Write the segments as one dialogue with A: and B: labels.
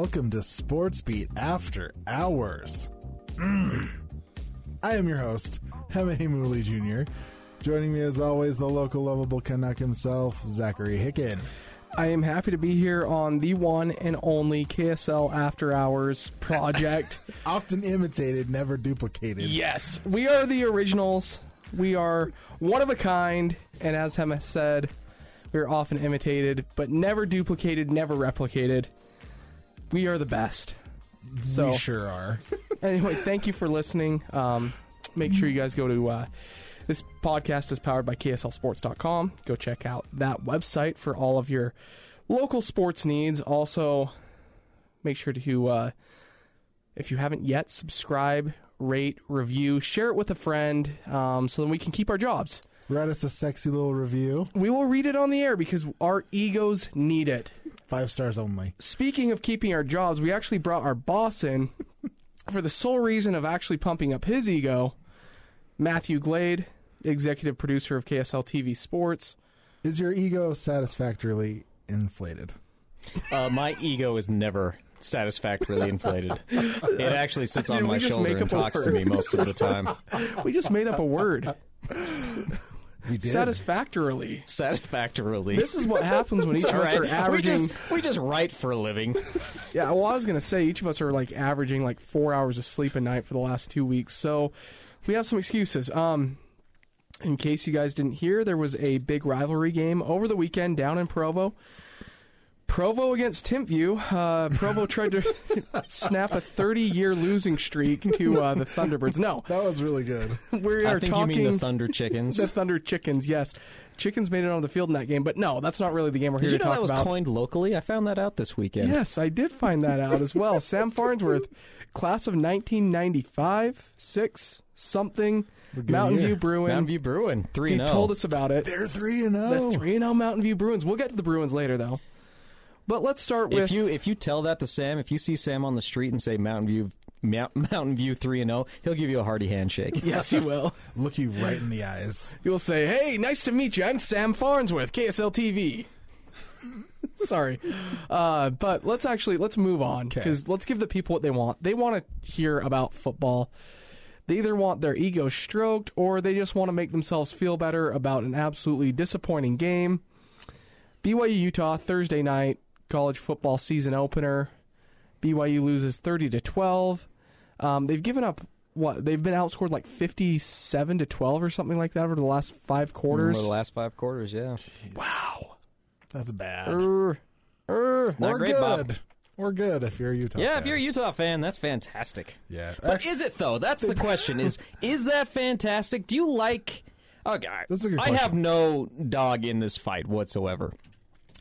A: Welcome to Sports Beat After Hours. Mm. I am your host, Heme Mooley Jr. Joining me as always, the local lovable Canuck himself, Zachary Hicken.
B: I am happy to be here on the one and only KSL After Hours project.
A: Often imitated, never duplicated.
B: yes, we are the originals. We are one of a kind, and as Hema said, we are often imitated, but never duplicated, never replicated. We are the best. So,
A: we sure are.
B: anyway, thank you for listening. Um, make sure you guys go to uh, this podcast is powered by KSLSports.com. Go check out that website for all of your local sports needs. Also, make sure to, uh, if you haven't yet, subscribe, rate, review, share it with a friend um, so that we can keep our jobs.
A: Write us a sexy little review.
B: We will read it on the air because our egos need it.
A: Five stars only.
B: Speaking of keeping our jobs, we actually brought our boss in for the sole reason of actually pumping up his ego. Matthew Glade, executive producer of KSL TV Sports.
A: Is your ego satisfactorily inflated?
C: Uh, my ego is never satisfactorily inflated. It actually sits
B: Dude,
C: on my shoulder
B: make
C: and
B: up a
C: talks to me most of the time.
B: We just made up a word.
A: We did.
B: Satisfactorily.
C: Satisfactorily.
B: This is what happens when each of us are
C: right. We
B: averaging.
C: just, we just write for a living.
B: Yeah, well, I was gonna say each of us are like averaging like four hours of sleep a night for the last two weeks, so we have some excuses. Um, in case you guys didn't hear, there was a big rivalry game over the weekend down in Provo. Provo against Timpview. Uh, Provo tried to snap a 30-year losing streak to uh, the Thunderbirds. No,
A: That was really good.
B: we are
C: I think
B: talking
C: you mean the Thunder Chickens.
B: the Thunder Chickens. Yes, chickens made it on the field in that game, but no, that's not really the game we're
C: Did
B: here
C: you
B: to
C: know
B: talk
C: that was
B: about.
C: coined locally? I found that out this weekend.
B: Yes, I did find that out as well. Sam Farnsworth, class of 1995, 6, something, Mountain
A: year.
B: View Bruin.
C: Mountain View Bruin, 3 0.
B: told us about it.
A: They're 3 and
B: The
A: 0.
B: 3 0 Mountain View Bruins. We'll get to the Bruins later, though. But let's start with.
C: If you if you tell that to Sam, if you see Sam on the street and say Mountain View Mountain View 3 and 0, he'll give you a hearty handshake.
B: yes, he will.
A: Look you right in the eyes.
B: He will say, Hey, nice to meet you. I'm Sam Farnsworth, KSL TV. Sorry. Uh, but let's actually let's move on
A: Okay.
B: because let's give the people what they want. They want to hear about football. They either want their ego stroked or they just want to make themselves feel better about an absolutely disappointing game. BYU Utah Thursday night college football season opener. BYU loses 30 to 12. Um, they've given up what? They've been outscored like 57 to 12 or something like that over the last 5 quarters.
C: Over the last five quarters, yeah. Wow.
A: That's bad.
B: Err, err.
C: Not
A: or
C: great,
A: good.
C: Bob.
A: Or good if you're a Utah.
C: Yeah,
A: fan.
C: if you're a Utah fan, that's fantastic.
A: Yeah.
C: But
A: Actually,
C: is it though? That's the question. Is is that fantastic? Do you like? Okay,
A: That's a good
C: I have no dog in this fight whatsoever.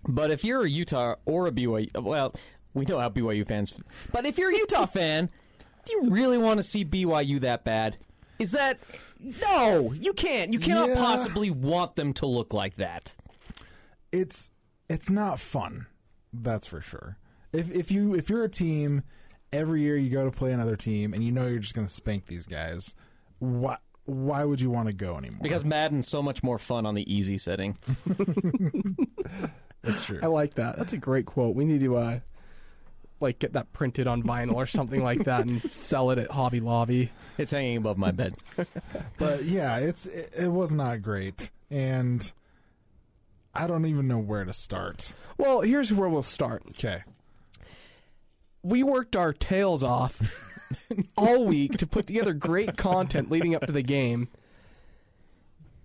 C: But if you're a Utah or a BYU, well, we know how BYU fans. But if you're a Utah fan, do you really want to see BYU that bad? Is that no? You can't. You cannot
A: Yeah.
C: possibly want them to look like that.
A: it's it's not fun. That's for sure. If if you if you're a team every year you go to play another team and you know you're just going to spank these guys. Why? Why would you want to go anymore?
C: Because Madden's so much more fun on the easy setting.
A: that's true.
B: I like that. That's a great quote. We need to uh, like get that printed on vinyl or something like that and sell it at Hobby Lobby.
C: It's hanging above my bed.
A: but yeah, it's it, it was not great, and I don't even know where to start.
B: Well, here's where we'll start.
A: Okay,
B: We worked our tails off all week to put together great content leading up to the game.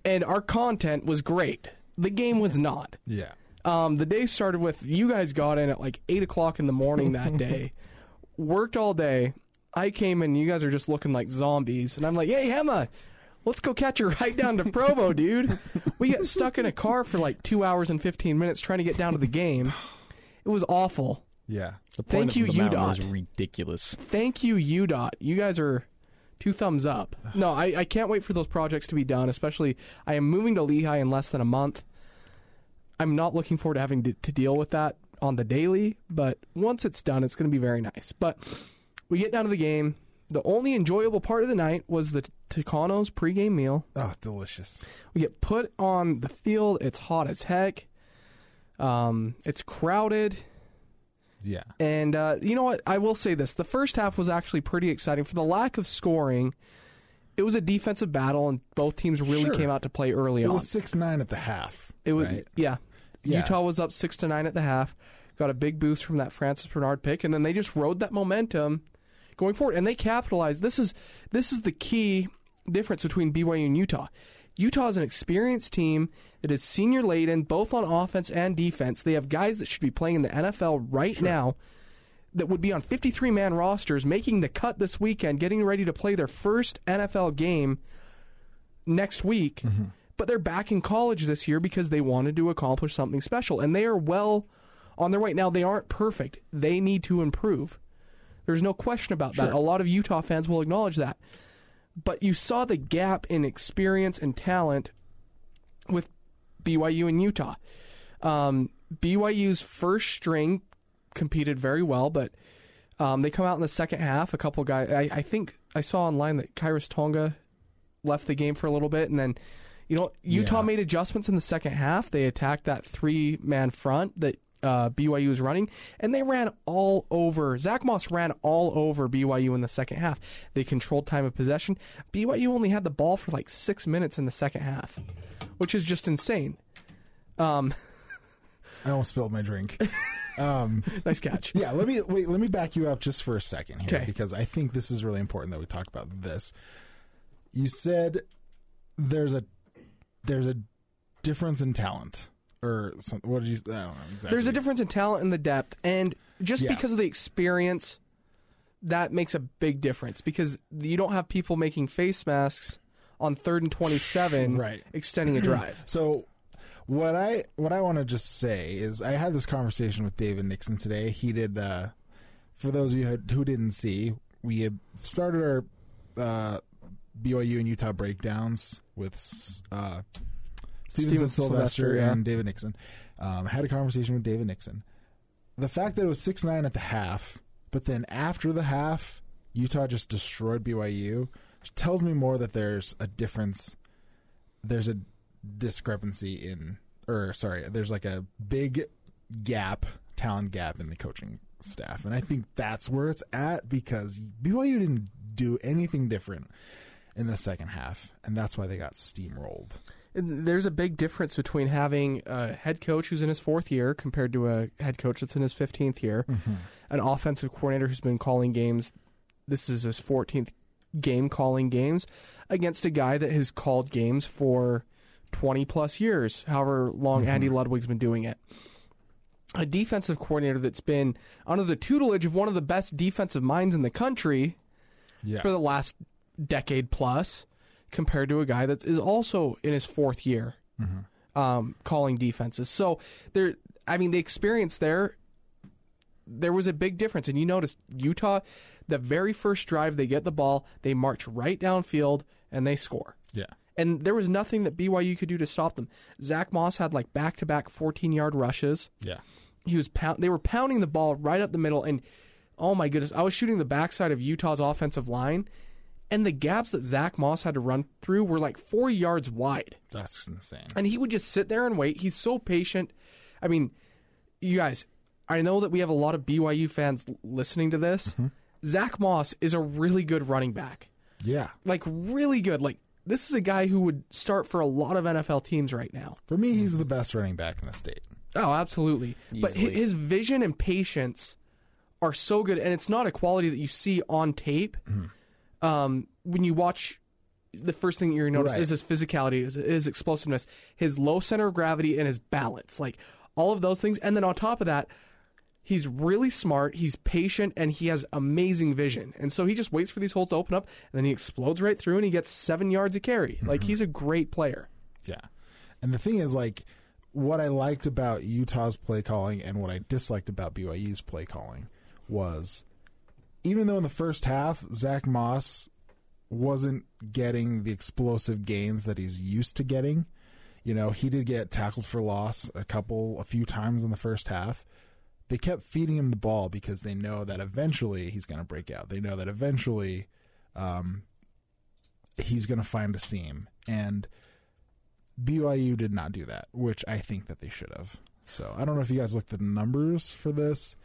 B: And our content was great. The game was not.
A: yeah,
B: Um, the day started with you guys got in at like eight o'clock in the morning that day, worked all day. I came in, you guys are just looking like zombies, and I'm like, "Hey, Emma, let's go catch a ride down to Provo, dude." We get stuck in a car for like two hours and fifteen minutes trying to get down to the game. It was awful.
A: yeah.
C: The point
B: Thank
C: point
B: you,
C: of the mountain
B: UDOT.
C: was ridiculous.
B: Thank you, UDOT. You guys are two thumbs up. No, I, I can't wait for those projects to be done. Especially, I am moving to Lehi in less than a month. I'm not looking forward to having to, to deal with that on the daily, but once it's done, it's going to be very nice. But we get down to the game. The only enjoyable part of the night was the Tucanos pregame meal.
A: Oh, delicious.
B: We get put on the field. It's hot as heck. Um, it's crowded.
A: Yeah,
B: And uh, you know what? I will say this: the first half was actually pretty exciting for the lack of scoring. It was a defensive battle, and both teams really
A: Sure.
B: came out to play early
A: it
B: on.
A: was six nine at the half.
B: It was,
A: right?
B: yeah.
A: Yeah.
B: Utah was up six to nine at the half. Got a big boost from that Francis Bernard pick, and then they just rode that momentum going forward, and they capitalized. This is this is the key difference between BYU and Utah. Utah is an experienced team that is senior laden, both on offense and defense. They have guys that should be playing in the NFL right now that would be on 53 man rosters, making the cut this weekend, getting ready to play their first NFL game next week. Mm-hmm. But they're back in college this year because they wanted to accomplish something special. And they are well on their way. Now, they aren't perfect, they need to improve. There's no question about that.
A: Sure.
B: A lot of Utah fans will acknowledge that. But you saw the gap in experience and talent with BYU and Utah. Um, BYU's first string competed very well, but um, they come out in the second half. A couple guys, I, I think I saw online that Khyiris Tonga left the game for a little bit, and then you know Utah
A: Yeah.
B: made adjustments in the second half. They attacked that three man front that uh, BYU was running, and they ran all over. Zach Moss ran all over BYU in the second half. They controlled time of possession. BYU only had the ball for like six minutes in the second half, which is just insane. Um,
A: I almost spilled my drink. um,
B: nice catch.
A: yeah, let me wait. Let me back you up just for a second here,
B: Okay.
A: because I think this is really important that we talk about this. You said there's a there's a difference in talent, or some, what did you? I don't know exactly.
B: There's a difference in talent and the depth, and just
A: Yeah.
B: because of the experience, that makes a big difference because you don't have people making face masks on third and twenty-seven,
A: Right.
B: extending a drive.
A: So what I what I want to just say is I had this conversation with David Nixon today. He did uh for those of you who- who didn't see, we had started our uh BYU and Utah breakdowns with uh Stevenson
B: Steven
A: Sylvester,
B: yeah.
A: and David Nixon. Um, had a conversation with David Nixon. The fact that it was six nine at the half, but then after the half, Utah just destroyed BYU, tells me more that there's a difference. There's a discrepancy in, or sorry, there's like a big gap, talent gap in the coaching staff, and I think that's where it's at because BYU didn't do anything different in the second half, and that's why they got steamrolled.
B: And There's a big difference between having a head coach who's in his fourth year compared to a head coach that's in his 15th year, mm-hmm. an offensive coordinator who's been calling games. This is his 14th game calling games against a guy that has called games for 20 plus years, however long mm-hmm. Andy Ludwig's been doing it. A defensive coordinator that's been under the tutelage of one of the best defensive minds in the country
A: Yeah,
B: for the last decade plus compared to a guy that is also in his fourth year um, calling defenses. So there, I mean, the experience there, there was a big difference. And you notice Utah, the very first drive, they get the ball, they march right downfield, and they score.
A: yeah,
B: And there was nothing that BYU could do to stop them. Zach Moss had like back to back 14 yard rushes
A: yeah.
B: he was pound, they were pounding the ball right up the middle and Oh my goodness. I was shooting the backside of Utah's offensive line, and the gaps that Zach Moss had to run through were like four yards wide.
A: That's insane.
B: And he would just sit there and wait. He's so patient. I mean, you guys, I know that we have a lot of BYU fans listening to this. Mm-hmm. Zach Moss is a really good running back.
A: Yeah.
B: Like, really good. Like, this is a guy who would start for a lot of NFL teams right now.
A: For me, he's the best running back in the state.
B: Oh, absolutely. But his vision and patience are so good, and it's not a quality that you see on tape. Mm-hmm. Um, when you watch, the first thing you're notice
A: Right.
B: is his physicality, is his explosiveness, his low center of gravity, and his balance. Like all of those things, and then on top of that, he's really smart. He's patient, and he has amazing vision. And so he just waits for these holes to open up, and then he explodes right through, and he gets seven yards of carry. Like he's a great player.
A: Yeah. And the thing is, like, what I liked about Utah's play calling and what I disliked about BYU's play calling was even though in the first half, Zach Moss wasn't getting the explosive gains that he's used to getting, you know, he did get tackled for loss a couple, a few times in the first half. They kept feeding him the ball because they know that eventually he's going to break out. They know that eventually um, he's going to find a seam. And BYU did not do that, which I think that they should have. So I don't know if you guys looked at the numbers for this.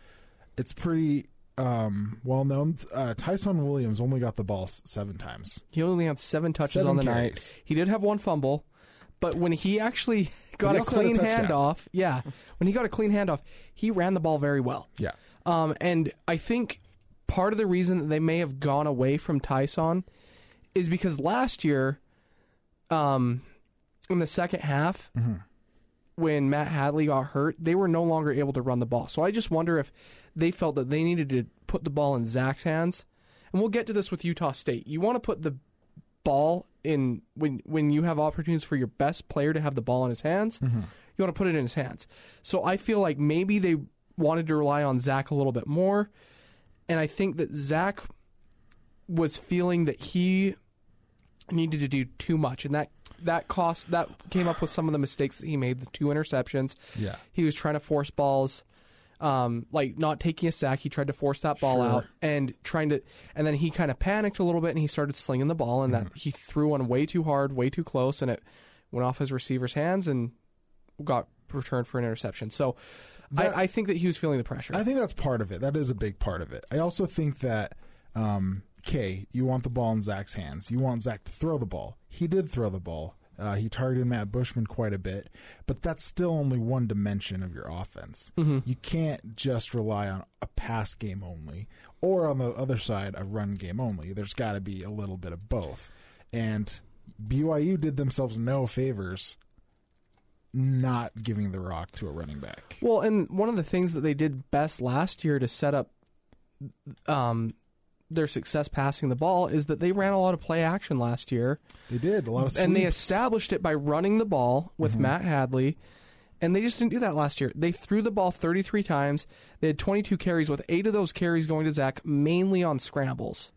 A: It's pretty um, well known. Uh, Tyson Williams only got the ball seven times.
B: He only had seven touches
A: Seven
B: on the
A: carries.
B: night. He did have one fumble, but when he actually got
A: he
B: a
A: had a
B: clean handoff, yeah, when he got a clean handoff, he ran the ball very well.
A: Yeah.
B: Um, and I think part of the reason that they may have gone away from Tyson is because last year, um, in the second half, when Matt Hadley got hurt, they were no longer able to run the ball. So I just wonder if they felt that they needed to put the ball in Zach's hands. And we'll get to this with Utah State. You want to put the ball in when when you have opportunities for your best player to have the ball in his hands. Mm-hmm. You want to put it in his hands. So I feel like maybe they wanted to rely on Zach a little bit more, and I think that Zach was feeling that he needed to do too much, and that that cost that came up with some of the mistakes that he made. The two interceptions.
A: Yeah.
B: He was trying to force balls, um, like not taking a sack. He tried to force that ball
A: Sure.
B: out and trying to, and then he kind of panicked a little bit and he started slinging the ball, and that he threw one way too hard, way too close, and it went off his receiver's hands and got returned for an interception. So.
A: That-
B: I, I think that he was feeling the pressure.
A: I think that's part of it. That is a big part of it. I also think that, um, Kay, you want the ball in Zach's hands. You want Zach to throw the ball. He did throw the ball. Uh, he targeted Matt Bushman quite a bit, but that's still only one dimension of your offense. You can't just rely on a pass game only, or on the other side, a run game only. There's got to be a little bit of both. And BYU did themselves no favors not giving the rock to a running back.
B: Well, and one of the things that they did best last year to set up um, their success passing the ball is that they ran a lot of play action last year,
A: They did a lot of
B: and they established it by running the ball with mm-hmm. Matt Hadley. And they just didn't do that last year. They threw the ball 33 times. They had 22 carries, with eight of those carries going to Zach, mainly on scrambles.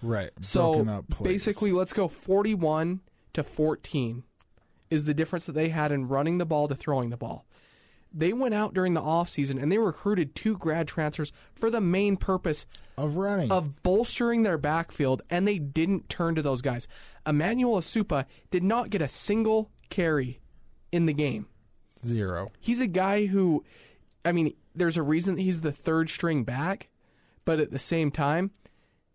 A: Right.
B: So basically, let's go 41 to 14 is the difference that they had in running the ball to throwing the ball. They went out during the offseason and they recruited two grad transfers for the main purpose
A: of running.
B: of bolstering their backfield, and they didn't turn to those guys. Emmanuel Esukpa did not get a single carry in the game.
A: Zero.
B: He's a guy who, I mean, there's a reason he's the third string back, but at the same time,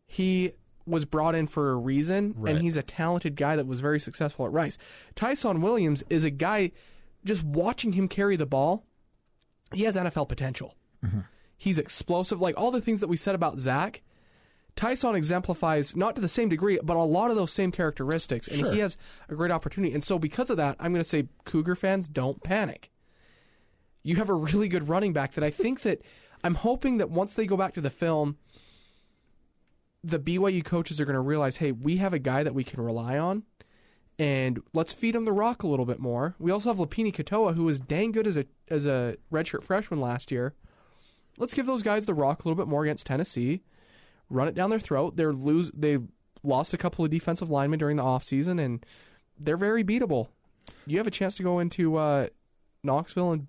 B: he was brought in for a reason,
A: Right.
B: and he's a talented guy that was very successful at Rice. Tyson Williams is a guy, just watching him carry the ball, he has NFL potential. Mm-hmm. He's explosive. Like all the things that we said about Zach, Tyson exemplifies not to the same degree, but a lot of those same characteristics, and
A: Sure.
B: he has a great opportunity. And so, because of that, I'm going to say, Cougar fans, don't panic. You have a really good running back that I think that I'm hoping that once they go back to the film, the BYU coaches are going to realize, hey, we have a guy that we can rely on, and let's feed him the rock a little bit more. We also have Lopini Katoa, who was dang good as a as a redshirt freshman last year. Let's give those guys the rock a little bit more against Tennessee. Run it down their throat. They're lose. They lost a couple of defensive linemen during the offseason, and they're very beatable. You have a chance to go into uh, Knoxville and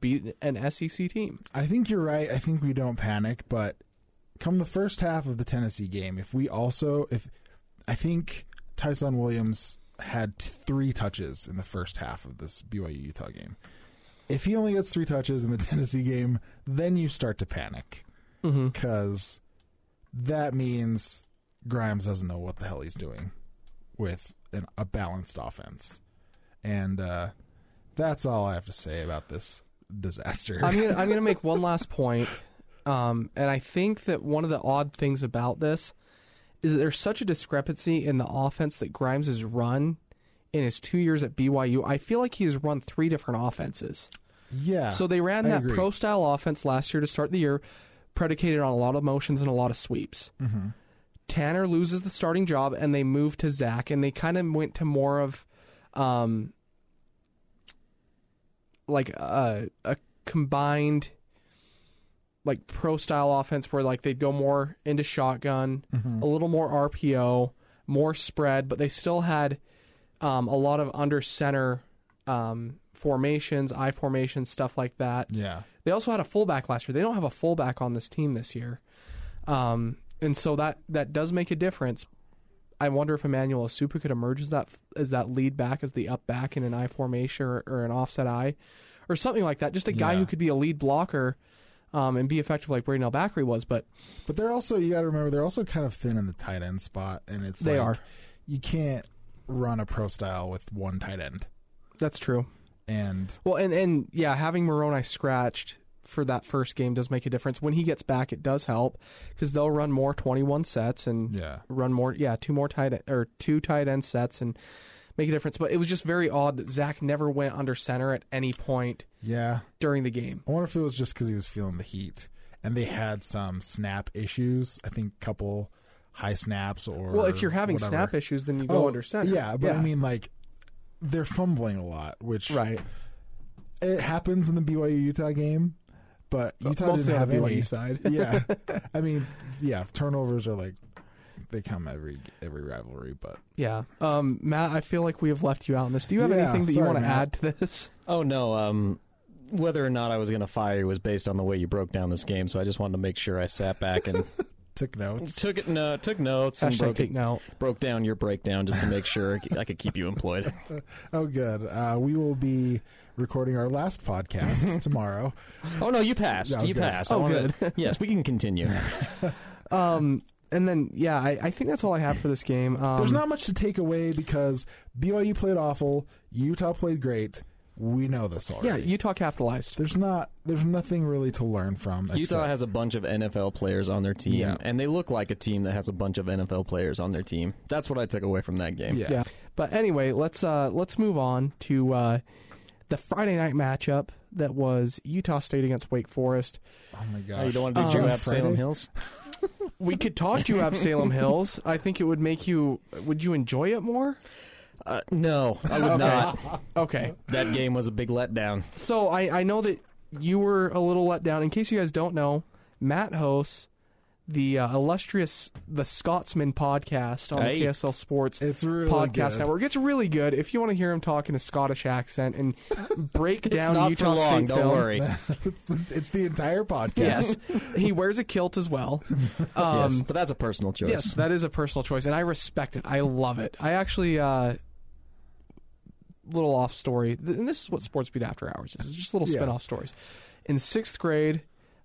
B: beat an SEC team.
A: I think you're right. I think we don't panic, but come the first half of the Tennessee game, if we also if I think Tyson Williams had three touches in the first half of this BYU Utah game. If he only gets three touches in the Tennessee game, then you start to panic
B: Mm-hmm.
A: because that means Grimes doesn't know what the hell he's doing with an, a balanced offense, and uh, that's all I have to say about this disaster.
B: I'm gonna I'm gonna make one last point, um, and I think that one of the odd things about this is that there's such a discrepancy in the offense that Grimes has run in his two years at BYU. I feel like he has run three different offenses.
A: yeah.
B: So they ran
A: I
B: that
A: agree.
B: pro style offense last year to start the year, predicated on a lot of motions and a lot of sweeps.
A: hmm
B: Tanner loses the starting job, and they move to Zach, and they kind of went to more of, um, like a a combined, like pro style offense where like they'd go more into shotgun,
A: Mm-hmm.
B: a little more RPO, more spread, but they still had um, a lot of under center um, formations, I formations, stuff like that.
A: Yeah.
B: They also had a fullback last year. They don't have a fullback on this team this year, um, and so that that does make a difference. I wonder if Emmanuel Esukpa could emerge as that as that lead back, as the up back in an I formation or, or an offset I, or something like that. Just a guy
A: Yeah.
B: who could be a lead blocker um, and be effective like Braden Bakri was. But
A: But they're also you got to remember they're also kind of thin in the tight end spot, and it's
B: They
A: like,
B: are.
A: You can't run a pro style with one tight end,
B: that's true.
A: and
B: Well, and and yeah, having Moroni scratched for that first game does make a difference. When he gets back, it does help because they'll run more twenty-one sets and
A: yeah,
B: run more. Yeah, two more tight or two tight end sets and make a difference. But it was just very odd that Zach never went under center at any point
A: yeah.
B: during the game.
A: I wonder if it was just because he was feeling the heat, and they had some snap issues. I think a couple high snaps or
B: Well, if you're having
A: whatever.
B: snap issues, then you go
A: Oh,
B: under center.
A: Yeah, but I mean like they're fumbling a lot, which
B: right.
A: it happens in the BYU Utah game, but Utah
B: Mostly
A: didn't have
B: the
A: any.
B: BYU side.
A: yeah, I mean, yeah, turnovers are like they come every every rivalry, but
B: Yeah. Um, Matt, I feel like we have left you out on this. Do you have
A: Yeah,
B: anything that you want to add to this?
C: Oh no, um, whether or not I was going to fire you was based on the way you broke down this game. So I just wanted to make sure I sat back and
A: took notes.
C: took it, no, took notes and
B: Hashtag
C: broke,
B: take note.
C: broke down your breakdown just to make sure I could keep you employed.
A: oh, good. Uh, we will be recording our last podcast tomorrow.
C: Oh no, you passed.
A: Oh,
C: you
A: good.
C: passed. I
B: Oh,
C: wanna-
B: good.
C: yes, we can continue.
B: Um, and then yeah, I, I think that's all I have for this game. Um,
A: There's not much to take away because BYU played awful, Utah played great. We know this already.
B: yeah, Utah capitalized.
A: there's not. There's nothing really to learn from.
C: Utah
A: except-
C: has a bunch of NFL players on their team,
A: Yeah.
C: and they look like a team that has a bunch of NFL players on their team. That's what I took away from that game.
A: Yeah.
B: Yeah. But anyway, let's uh let's move on to uh the Friday night matchup that was Utah State against Wake Forest.
A: Oh my gosh.
C: Oh, you don't want to do
B: Um,
C: Joab
A: Friday?
C: Salem Hills?
B: We could talk to you at Salem Hills. I think it would make you would you enjoy it more?
C: Uh, no, I would not.
B: Okay.
C: That game was a big letdown.
B: So I, I know that you were a little let down. In case you guys don't know, Matt hosts the uh, illustrious The Scotsman podcast on
C: Hey.
B: the KSL Sports
A: It's really
B: podcast
A: good.
B: network. It's really good. If you want to hear him talk in a Scottish accent and break
C: It's
B: down
C: not
B: Utah
C: for long.
B: State
C: Don't
B: film,
C: worry.
A: it's, the, it's the entire podcast.
B: Yes, he wears a kilt as well. Um,
C: yes, but that's a personal choice.
B: Yes, that is a personal choice, and I respect it. I love it. I actually, uh, little off story, and this is what Sports Beat After Hours is. It's just little
A: Yeah.
B: spin off stories. In sixth grade,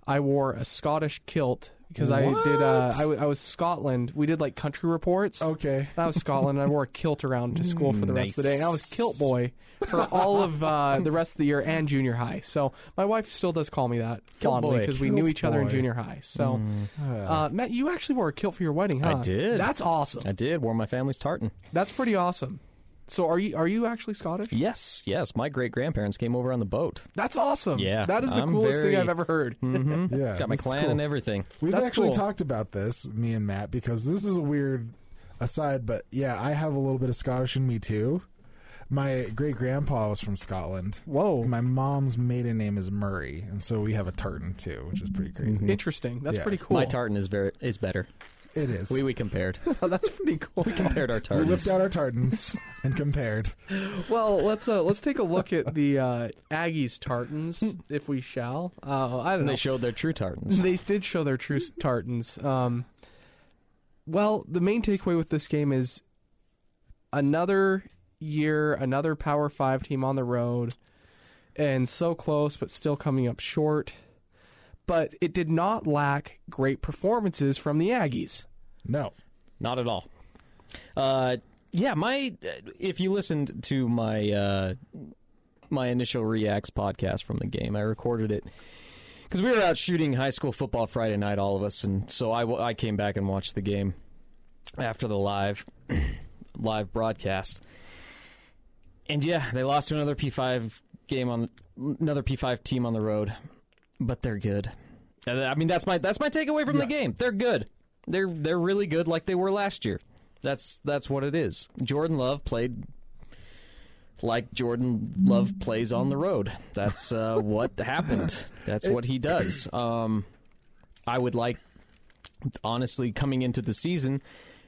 B: I wore a Scottish kilt because I did. Uh, I, w- I was Scotland. We did like country reports.
A: Okay.
B: I was Scotland, and I wore a kilt around to school for the rest of the day. And I was kilt boy for all of uh, the rest of the year and junior high. So my wife still does call me that
C: Kilt
B: fondly
C: boy.
B: because we knew
A: Kilt
B: each other in
A: boy.
B: junior high. So, uh, Matt, you actually wore a kilt for your wedding, huh?
C: I did.
B: That's awesome.
C: I did. Wore my family's tartan.
B: That's pretty awesome. So are you are you actually Scottish?
C: Yes, yes. My great grandparents came over on the boat.
B: That's awesome.
C: Yeah,
B: That is the
C: I'm
B: coolest
C: very-
B: thing I've ever heard.
C: Mm-hmm.
A: Yeah.
C: Got my
A: this
C: clan
A: cool.
C: and everything.
A: We've
B: That's
A: actually
B: cool.
A: talked about this, me and Matt, because this is a weird aside, but yeah, I have a little bit of Scottish in me too. My great grandpa was from Scotland.
B: Whoa.
A: My mom's maiden name is Murray, and so we have a tartan too, which is pretty crazy.
B: Interesting. That's
A: Yeah.
B: pretty cool.
C: My tartan is very is better.
A: It is.
C: We we compared.
B: Oh, that's pretty cool.
C: We compared our
A: We
C: targets.
A: whipped out our tartans and compared.
B: Well, let's uh, let's take a look at the uh, Aggies tartans, if we shall. Uh, I don't know.
C: they showed their true tartans.
B: They did show their true tartans. Um, well, the main takeaway with this game is another year, another Power Five team on the road, and so close, but still coming up short. But it did not lack great performances from the Aggies.
A: No.
C: Not at all. Uh, yeah, my if you listened to my uh, my initial reacts podcast from the game, I recorded it because we were out shooting high school football Friday night, all of us, and so I came back and watched the game after the live live broadcast. And yeah, they lost to another P5 game on another P5 team on the road, but they're good. And, I mean, that's my that's my takeaway from the game. They're good. They're they're really good, like they were last year. That's that's what it is. Jordan Love played like Jordan Love plays on the road. That's uh, what happened. That's what he does. Um, I would like, honestly, coming into the season,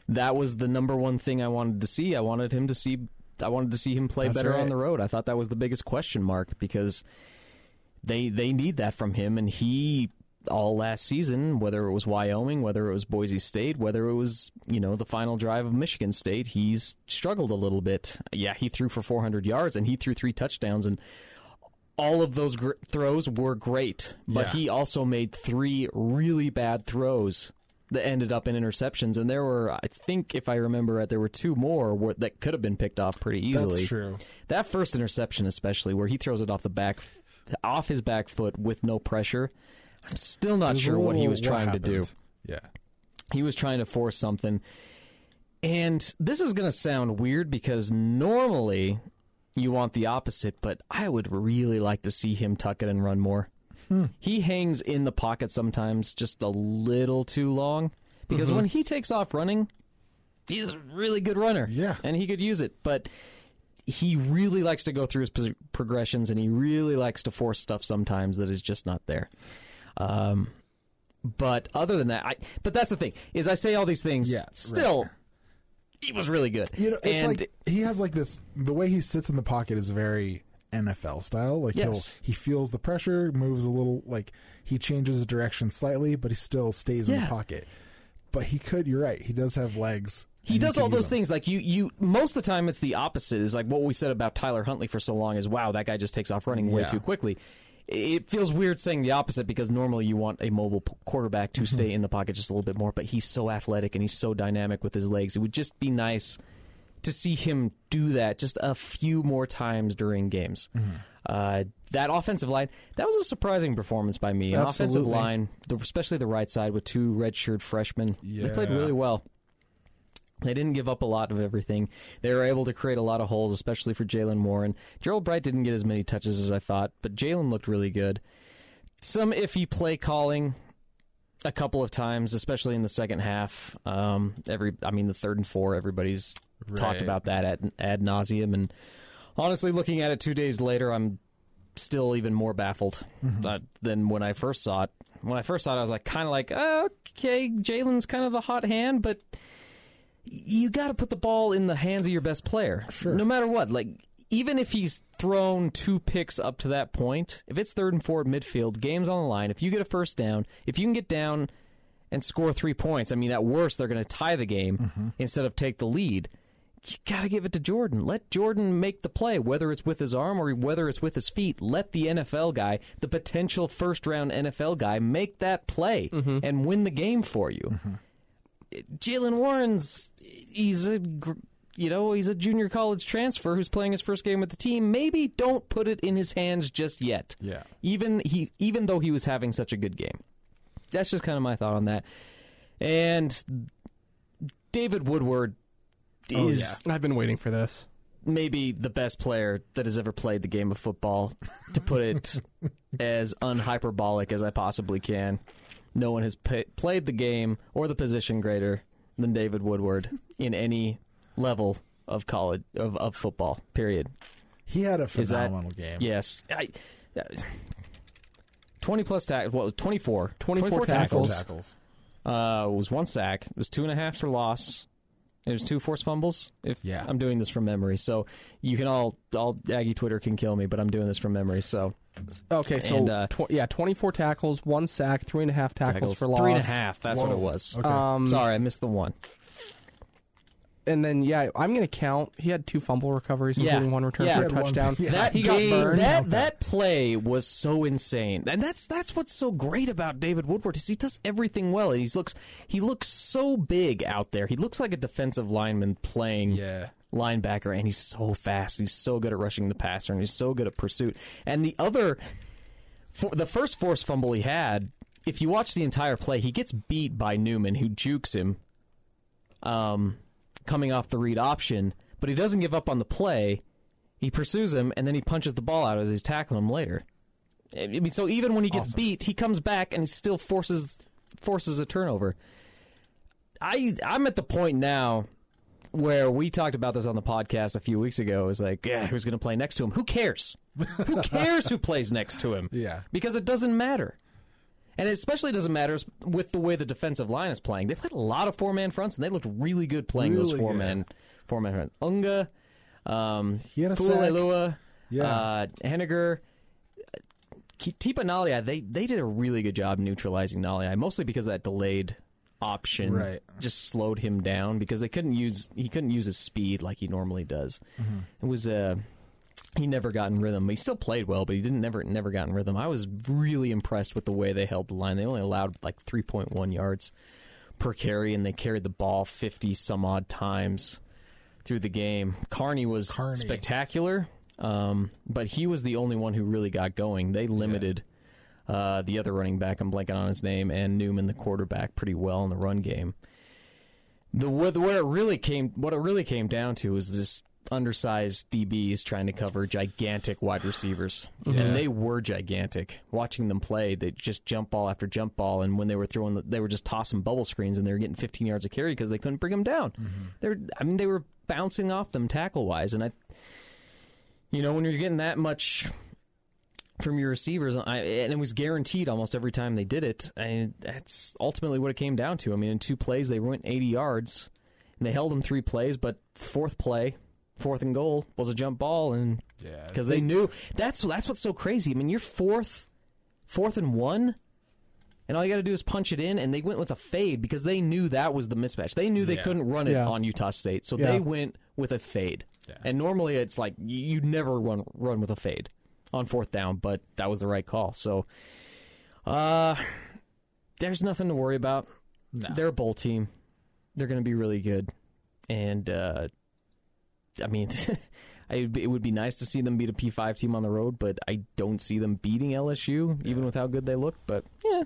C: that was the number one thing I wanted to see. I wanted him to see. I wanted to see him play
A: That's
C: better
A: right.
C: on the road. I thought that was the biggest question mark because they they need that from him, and he all last season, whether it was Wyoming, whether it was Boise State, whether it was you know the final drive of Michigan State, he's struggled a little bit. Yeah, he threw for 400 yards and he threw three touchdowns, and all of those gr- throws were great. But
A: Yeah.
C: he also made three really bad throws that ended up in interceptions, and there were, I think, if I remember right, there were two more where, that could have been picked off pretty easily.
A: That's true.
C: That first interception, especially where he throws it off the back, off his back foot with no pressure. I'm still not
A: There's
C: sure what he was trying to do.
A: Yeah.
C: He was trying to force something. And this is going to sound weird because normally you want the opposite, but I would really like to see him tuck it and run more.
A: Hmm.
C: He hangs in the pocket sometimes just a little too long because
A: Mm-hmm.
C: when he takes off running, he's a really good runner.
A: Yeah.
C: And he could use it, but he really likes to go through his progressions and he really likes to force stuff sometimes that is just not there. Um, but other than that, I, but that's the thing is I say all these things.
A: Yeah, right.
C: Still, he was really good.
A: You know, it's
C: and
A: like he has like this. The way he sits in the pocket is very NFL style. Like
C: Yes.
A: he'll he feels the pressure, moves a little, like he changes his direction slightly, but he still stays in the pocket. But he could. You're right. He does have legs.
C: He does all those
A: them.
C: things. Like you, you. Most of the time, it's the opposite. Is like what we said about Tyler Huntley for so long. Is wow, that guy just takes off running way
A: Yeah.
C: too quickly. It feels weird saying the opposite because normally you want a mobile p- quarterback to stay in the pocket just a little bit more. But he's so athletic and he's so dynamic with his legs. It would just be nice to see him do that just a few more times during games. Uh, that offensive line, that was a surprising performance by me. An offensive line, the, especially the right side with two redshirt freshmen, they played really well. They didn't give up a lot of everything. They were able to create a lot of holes, especially for Jaylen Warren. Gerold Bright didn't get as many touches as I thought, but Jaylen looked really good. Some iffy play calling a couple of times, especially in the second half. Um, every, I mean, the third and four, everybody's talked about that ad, ad nauseum. And honestly, looking at it two days later, I'm still even more baffled uh, than when I first saw it. When I first saw it, I was like, kind of like, oh, okay, Jaylen's kind of the hot hand, but you got to put the ball in the hands of your best player.
A: Sure.
C: No matter what. Like, even if he's thrown two picks up to that point, if it's third and four at midfield, game's on the line. If you get a first down, if you can get down and score three points, I mean, at worst, they're going to tie the game mm-hmm. instead of take the lead. You got to give it to Jordan. Let Jordan make the play, whether it's with his arm or whether it's with his feet. Let the NFL guy, the potential first round NFL guy, make that play mm-hmm. and win the game for you. Mm-hmm. Jaylen Warren's he's a you know he's a junior college transfer who's playing his first game with the team. Maybe don't put it in his hands just yet.
A: Yeah.
C: Even he even though he was having such a good game. That's just kind of my thought on that. And David Woodward
A: Oh,
C: is
B: I've been waiting for this.
C: maybe the best player that has ever played the game of football, to put it as unhyperbolic as I possibly can. No one has pa played the game or the position greater than David Woodward in any level of college of, of football. Period.
A: He had a
C: Is that
A: phenomenal game.
C: Yes, I, uh, twenty plus tackles. What was twenty four?
B: 24
A: Tackle
B: tackles.
A: tackles.
C: Uh, it was one sack. It was two and a half for loss. It was two forced fumbles. If
A: Yeah.
C: I'm doing this from memory, so you can all all Aggie Twitter can kill me, but I'm doing this from memory. So
B: Okay, so
C: And, uh,
B: tw- yeah, 24 tackles, one sack, three and a half tackles, for loss.
C: three and a half. That's what it was.
A: Okay.
B: Um,
C: Sorry, I missed the one.
B: And then yeah, I'm gonna count. He had two fumble recoveries,
C: Yeah.
B: including one return
C: Yeah.
B: for
A: He
B: a
A: had one-
B: touchdown.
A: yeah.
C: That
B: he got
C: game,
B: burned.
C: that that play was so insane, and that's that's what's so great about David Woodward is he does everything well. and He looks he looks so big out there. He looks like a defensive lineman playing
A: Yeah.
C: linebacker, and he's so fast. He's so good at rushing the passer, and he's so good at pursuit. And the other, for, the first forced fumble he had, if you watch the entire play, he gets beat by Newman, who jukes him, um, coming off the read option, but he doesn't give up on the play. He pursues him, and then he punches the ball out as he's tackling him later. I mean, so even when he gets beat, he comes back and he still forces forces a turnover. I I'm at the point now where we talked about this on the podcast a few weeks ago. It was like, yeah, who's going to play next to him? Who cares? who cares who plays next to him?
A: Yeah.
C: because it doesn't matter. And it especially doesn't matter with the way the defensive line is playing. They've had a lot of four man fronts, and they looked really good playing those four man four man fronts. Unga, um,
A: He had a
C: Fulelua,
A: Yeah.
C: uh, Henniger, Tipa Nalia, they they did a really good job neutralizing Nalia, mostly because that delayed option
A: Right.
C: just slowed him down because they couldn't use he couldn't use his speed like he normally does.
A: Mm-hmm.
C: It was uh he never got in rhythm. He still played well, but he didn't never never got in rhythm. I was really impressed with the way they held the line. They only allowed like 3.1 yards per carry and they carried the ball 50 some odd times through the game. Carney was
A: Carney.
C: spectacular. Um, but he was the only one who really got going. They limited uh, the other running back, I'm blanking on his name, and Newman, the quarterback, pretty well in the run game. The where, where it really came, what it really came down to was this undersized DBs trying to cover gigantic wide receivers, and they were gigantic. Watching them play, they just jump ball after jump ball, and when they were throwing, the, they were just tossing bubble screens, and they were getting 15 yards of carry because they couldn't bring them down. Mm-hmm. They're, I mean, they were bouncing off them tackle wise, and I, you know, when you're getting that much from your receivers, I, and it was guaranteed almost every time they did it. I, that's ultimately what it came down to. I mean, in two plays, they went 80 yards, and they held them three plays, but fourth play, fourth and goal, was a jump ball, and
A: Yeah.
C: because they knew that's that's what's so crazy. I mean, you're fourth, fourth and one. And all you got to do is punch it in, and they went with a fade because they knew that was the mismatch. They knew they
A: Yeah.
C: couldn't run it
B: Yeah.
C: on Utah State, so
B: Yeah.
C: they went with a fade.
A: Yeah.
C: And normally it's like you- you'd never run run with a fade on fourth down, but that was the right call. So, uh, there's nothing to worry about. They're a bowl team. They're going to be really good, and uh, I mean, it would be nice to see them beat a P5 team on the road, but I don't see them beating LSU, even with how good they look. But yeah,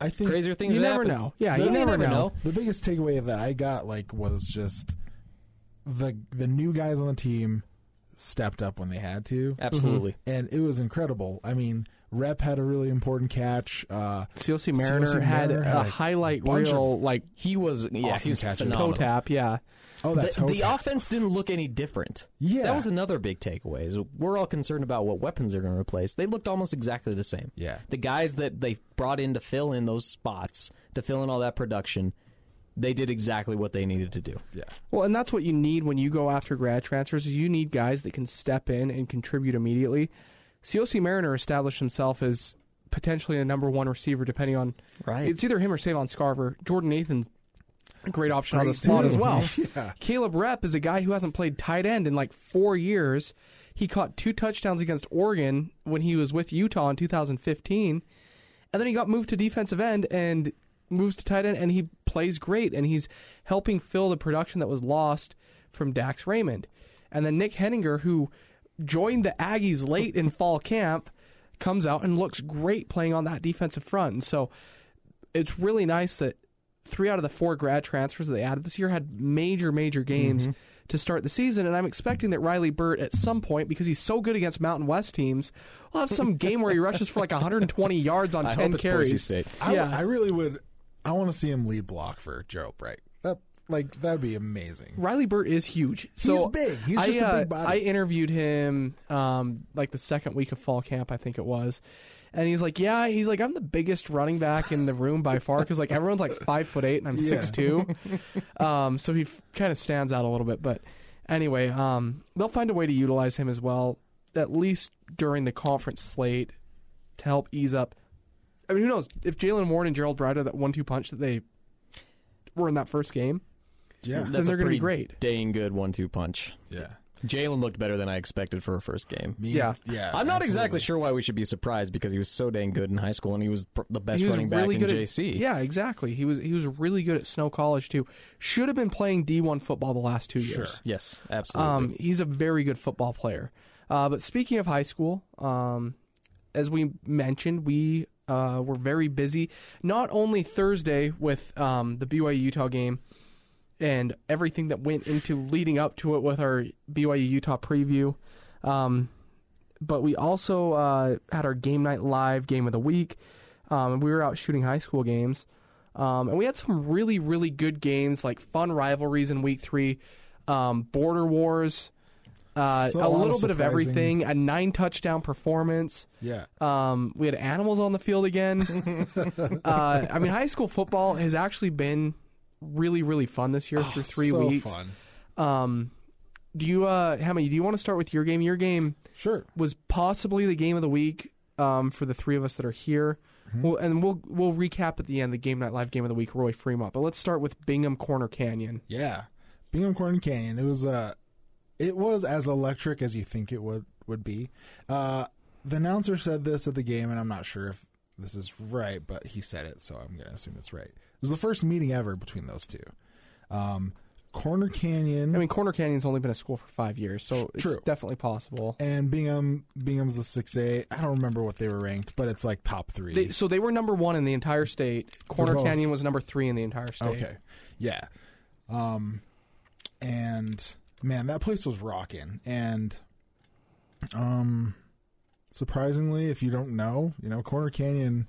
A: I think
C: crazier things
B: You never
C: happened.
B: know. Yeah,
A: No,
B: you
A: you
B: never,
C: never
B: know.
C: know.
A: the biggest takeaway that I got like was just the the new guys on the team stepped up when they had to,
C: Absolutely.
A: and it was incredible. I mean, Repp had a really important catch. Uh,
B: COC Mariner
A: COC
B: had
A: Mariner had
B: a
A: a
B: highlight
A: bunch
B: reel like
C: He was yeah,
A: Awesome
C: he was
A: catches.
B: toe
C: phenomenal.
B: tap. Yeah,
A: oh, that
C: the, the offense didn't look any different.
A: Yeah.
C: That was another big takeaway. Is we're all concerned about what weapons they're going to replace. They looked almost exactly the same.
A: Yeah.
C: The guys that they brought in to fill in those spots, to fill in all that production, they did exactly what they needed to do.
A: yeah.
B: Well, and that's what you need when you go after grad transfers. You need guys that can step in and contribute immediately. COC Mariner established himself as potentially a number one receiver, depending on
C: Right.
B: It's either him or Savon Scarver. Jordan Nathan, a great option on the slot
A: too.
B: as well.
A: Yeah.
B: Caleb Repp is a guy who hasn't played tight end in like four years. He caught two touchdowns against Oregon when he was with Utah in 2015, and then he got moved to defensive end and moves to tight end, and he plays great, and he's helping fill the production that was lost from Dax Raymond. And then Nick Henninger, who joined the Aggies late in fall camp, comes out and looks great playing on that defensive front. And so it's really nice that three out of the four grad transfers that they added this year had major, major games to start the season. And I'm expecting that Riley Burt at some point, because he's so good against Mountain West teams, will have some game where he rushes for like 120 yards on
C: I
B: 10
C: hope
B: carries.
C: Boise State.
A: I,
B: Yeah.
A: I really would. I want to see him lead block for Gerold Bright. That like that'd be amazing.
B: Riley Burt is huge. So
A: He's big. He's
B: I,
A: just a
B: uh,
A: big body.
B: I interviewed him um, like the second week of fall camp, I think it was. And he's like, yeah, he's like, I'm the biggest running back in the room by far because like everyone's like five foot eight and I'm
A: Yeah.
B: six two. Um, so he f- kind of stands out a little bit. But anyway, um, they'll find a way to utilize him as well, at least during the conference slate, to help ease up. I mean, who knows if Jaylen Warren and Gerold Bright are that one two punch that they were in that first game.
A: Yeah.
B: Then
C: That's
B: they're
C: a
B: gonna be
C: pretty
B: great.
C: dang good one-two punch.
A: Yeah.
C: Jaylen looked better than I expected for a first game.
A: Me-
B: Yeah.
A: Yeah.
C: I'm not
A: absolutely.
C: exactly sure why we should be surprised because he was so dang good in high school and he was pr- the best
B: was
C: running back
B: really
C: in
B: good
C: JC.
B: Yeah, exactly. He was he was really good at Snow College too. Should have been playing D1 football the last two
A: Sure.
B: years.
C: Yes, absolutely.
B: Um, he's a very good football player. Uh, but speaking of high school, um, as we mentioned, we uh, were very busy. Not only Thursday with um, the BYU Utah game and everything that went into leading up to it with our BYU Utah preview, um, but we also uh, had our game night live game of the week. Um, we were out shooting high school games. Um, and we had some really, really good games, like fun rivalries in week three, um, border wars, uh,
A: So
B: a little
A: of
B: bit of everything, a nine touchdown performance.
A: Yeah.
B: Um, we had animals on the field again. uh, I mean, high school football has actually been really, really fun this year for three
A: so
B: weeks.
A: fun.
B: Um, do you, uh, Hammy, do you want to start with your game? Your game
A: Sure.
B: was possibly the game of the week um, for the three of us that are here.
A: Mm-hmm.
B: We'll, and we'll we'll recap at the end the game night live game of the week, Roy Fremont. But let's start with Bingham Corner Canyon.
A: Yeah, Bingham Corner Canyon. It was uh, it was as electric as you think it would would be. Uh, the announcer said this at the game, and I'm not sure if this is right, but he said it, so I'm gonna assume it's right. It was the first meeting ever between those two. Um, Corner Canyon
B: I mean, Corner Canyon's only been a school for five years, so it's
A: True.
B: definitely possible.
A: and Bingham. Bingham's the six A. I don't remember what they were ranked, but it's like top three.
B: They, so they were number one in the entire state. Corner
A: both.
B: Canyon was number three in the entire state.
A: Okay. Yeah. Um and man, that place was rocking. And um surprisingly, if you don't know, you know, Corner Canyon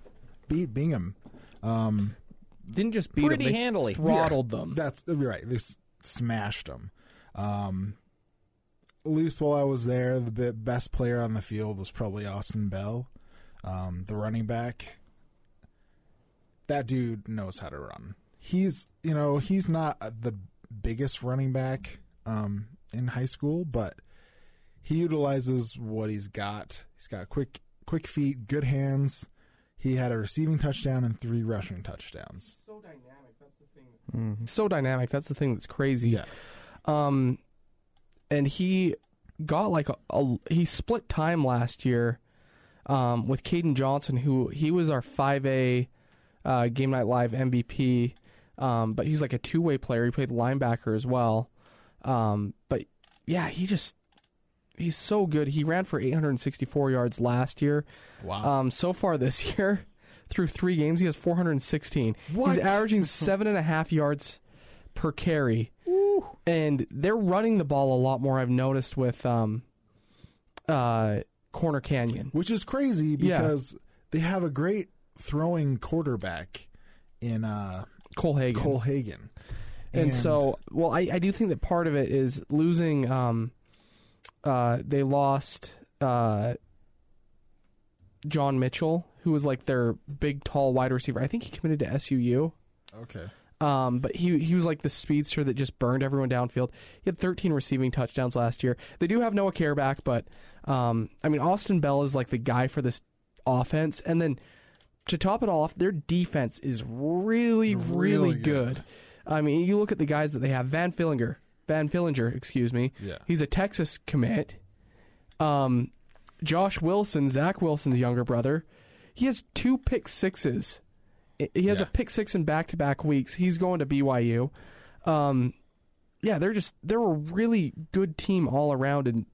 A: beat Bingham. Um
B: Didn't just beat
C: Pretty
B: them; they
C: handily.
B: throttled them.
A: that's right. They s- smashed them. Um at least while I was there, the best player on the field was probably Austin Bell, um, the running back. That dude knows how to run. He's, you know, he's not the biggest running back um, in high school, but he utilizes what he's got. He's got quick, quick feet, good hands. He had a receiving touchdown and three rushing touchdowns.
B: So dynamic. That's the thing. So dynamic. That's the thing that's crazy.
A: Yeah,
B: Um, and he got like a, a he split time last year, um, with Caden Johnson, who he was our five A, uh, game night live MVP. Um, but he's like a two way player. He played linebacker as well. Um, but yeah, he just he's so good. He ran for 864 yards last year.
A: wow.
B: Um, so far this year, through three games, he has 416.
A: What?
B: He's averaging seven and a half yards per carry, and they're running the ball a lot more. I've noticed with um, uh, Corner Canyon.
A: which is crazy
B: Yeah.
A: because they have a great throwing quarterback in uh,
B: Cole Hagan.
A: Cole Hagan.
B: and, so, well, I, I do think that part of it is losing. Um, uh, they lost uh, John Mitchell, who was like their big, tall wide receiver. I think he committed to SUU.
A: okay,
B: Um, but he he was like the speedster that just burned everyone downfield. He had 13 receiving touchdowns last year. They do have Noah Kjar back, but um, I mean Austin Bell is like the guy for this offense, and then to top it off, their defense is really really,
A: Really
B: good.
A: good.
B: I mean, you look at the guys that they have: Van Fillinger, Van Fillinger, excuse me.
A: Yeah.
B: he's a Texas commit. Um, Josh Wilson, Zach Wilson's younger brother, he has two pick sixes. He has
A: Yeah.
B: a pick six in back to back weeks. He's going to BYU. Um, yeah, they're just they're a really good team all around, and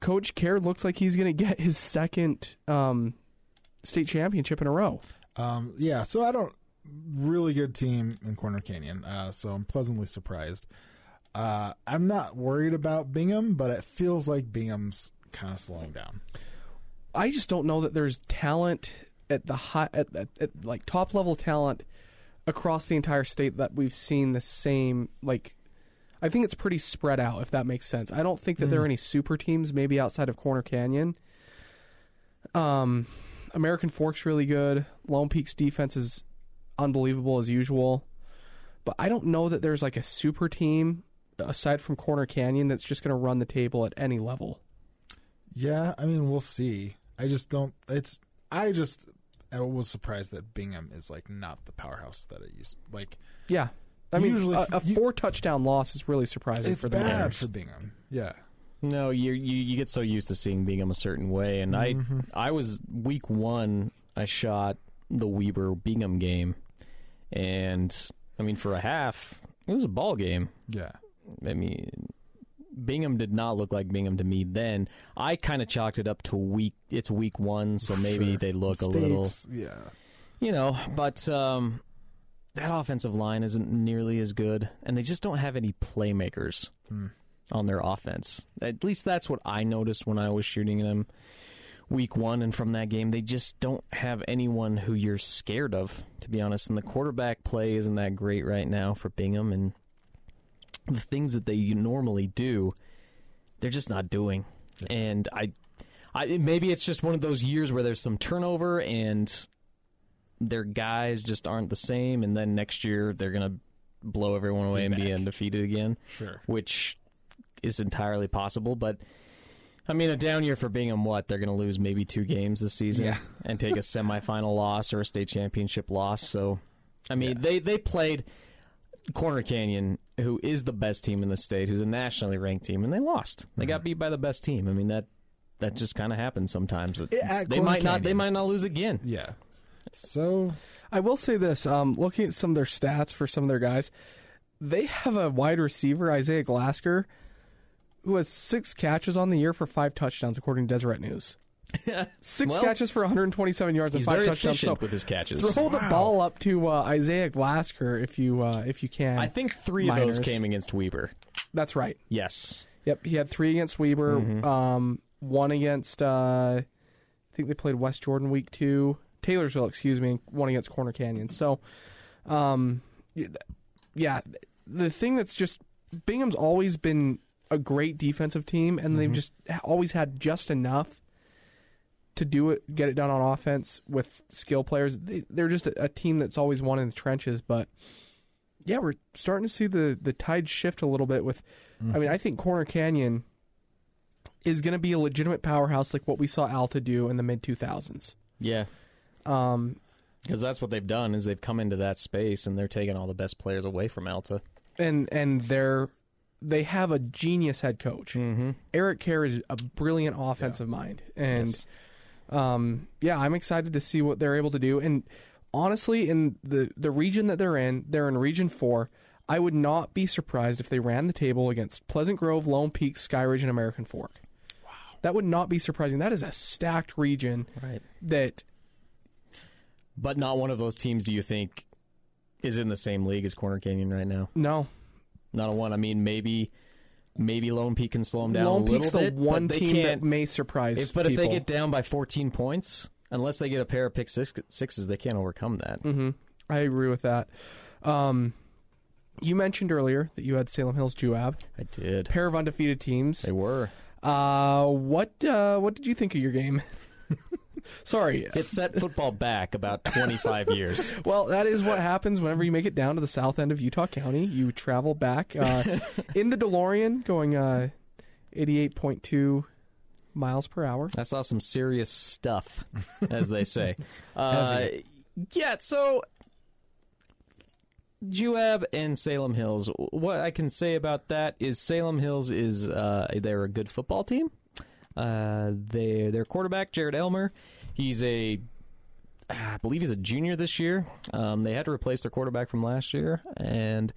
B: Coach Kjar looks like he's going to get his second um, state championship in a row.
A: um, yeah. So I don't really good team in Corner Canyon. Uh, so I'm pleasantly surprised. Uh, I'm not worried about Bingham, but it feels like Bingham's kind of slowing down.
B: I just don't know that there's talent at the high at, at, at like top level talent across the entire state that we've seen the same like I think it's pretty spread out if that makes sense. I don't think that there are any super teams maybe outside of Corner Canyon. Um American Fork's really good. Lone Peak's defense is unbelievable as usual. But I don't know that there's like a super team aside from Corner Canyon that's just going to run the table at any level.
A: Yeah, I mean, we'll see. I just don't. It's. I just. I was surprised that Bingham is like not the powerhouse that it used. Like
B: Yeah. I mean,
A: Usually
B: a, a
A: you-
B: four touchdown loss is really surprising
A: it's
B: for the
A: bad
B: Bears.
A: for Bingham. Yeah.
C: No, you you you get so used to seeing Bingham a certain way, and I mm-hmm. I was week one. I shot the Weber Bingham game, and I mean for a half, it was a ball game.
A: Yeah.
C: I mean, Bingham did not look like Bingham to me then. I kind of chalked it up to week. It's week one, so maybe
A: Sure.
C: they look a little,
A: Yeah.
C: you know. But um, that offensive line isn't nearly as good, and they just don't have any playmakers
A: Hmm.
C: on their offense. At least that's what I noticed when I was shooting them week one. And from that game, they just don't have anyone who you're scared of, to be honest. And the quarterback play isn't that great right now for Bingham. And the things that they normally do, they're just not doing. And I, I maybe it's just one of those years where there's some turnover and their guys just aren't the same. And then next year, they're going to blow everyone away and be undefeated again
A: Sure.
C: which is entirely possible. But I mean, a down year for Bingham. What they're going to lose maybe two games this season
A: Yeah.
C: and take a semifinal loss or a state championship loss. So, I mean,
A: Yeah.
C: they they played Corner Canyon, who is the best team in the state, who's a nationally ranked team, and they lost. They
A: Mm-hmm.
C: got beat by the best team. I mean that. That just kind of happens sometimes.
A: at
C: they
A: Corner
C: might not. They might not lose again.
A: Yeah. So
B: I will say this: um, looking at some of their stats for some of their guys, they have a wide receiver, Isaiah Glasker, who has six catches on the year for five touchdowns, according to Deseret News. Six
C: Well,
B: catches for 127 yards and five
C: very
B: touchdowns. So
C: with his catches.
B: throw the ball up to uh, Isaiah Glasker if you uh, if you can.
C: I think three of those came against Weber.
B: that's right.
C: Yes.
B: Yep, he had three against Weber,
C: Mm-hmm.
B: um, one against uh, I think they played West Jordan week two, Taylorsville, excuse me, one against Corner Canyon. So, um, yeah, the thing that's just Bingham's always been a great defensive team, and
C: Mm-hmm.
B: they've just always had just enough to do it, get it done on offense with skill players. They, they're just a, a team that's always won in the trenches, but. Yeah, we're starting to see the, the tide shift a little bit with I mean, I think Corner Canyon is going to be a legitimate powerhouse like what we saw Alta do in the mid 2000s.
C: Yeah.
B: Um,
C: Because that's what they've done is they've come into that space and they're taking all the best players away from Alta.
B: and and they're they have a genius head coach.
C: Mm-hmm.
B: Eric Kjar is a brilliant offensive mind, and
C: Yes.
B: Um, yeah, I'm excited to see what they're able to do. And honestly, in the the region that they're in, they're in Region Four. I would not be surprised if they ran the table against Pleasant Grove, Lone Peak, Sky Ridge, and American Fork. Wow, that would not be surprising. That is a stacked region
C: Right.
B: that
C: But not one of those teams, do you think, is in the same league as Corner Canyon right now?
B: no
C: Not a one. I mean, maybe maybe Lone Peak can slow them down
B: Lone
C: a little
B: Peak's
C: bit.
B: the one
C: but
B: team that may surprise.
C: if, but if they get down by 14 points, unless they get a pair of pick six, sixes, they can't overcome that.
B: hmm I agree with that. Um, you mentioned earlier that you had Salem Hills Juab,
C: I did.
B: pair of undefeated teams.
C: They were.
B: Uh, what uh, what did you think of your game? Sorry.
C: It set football back about 25 years.
B: Well, that is what happens whenever you make it down to the south end of Utah County. You travel back uh, in the DeLorean, going uh, 88.2 miles per hour.
C: I saw some serious stuff, as they say. Uh, yeah, so Juab and Salem Hills. What I can say about that is Salem Hills is uh, they're a good football team. Uh, they their quarterback Jared Elmer, he's a I believe he's a junior this year. Um, they had to replace their quarterback from last year, and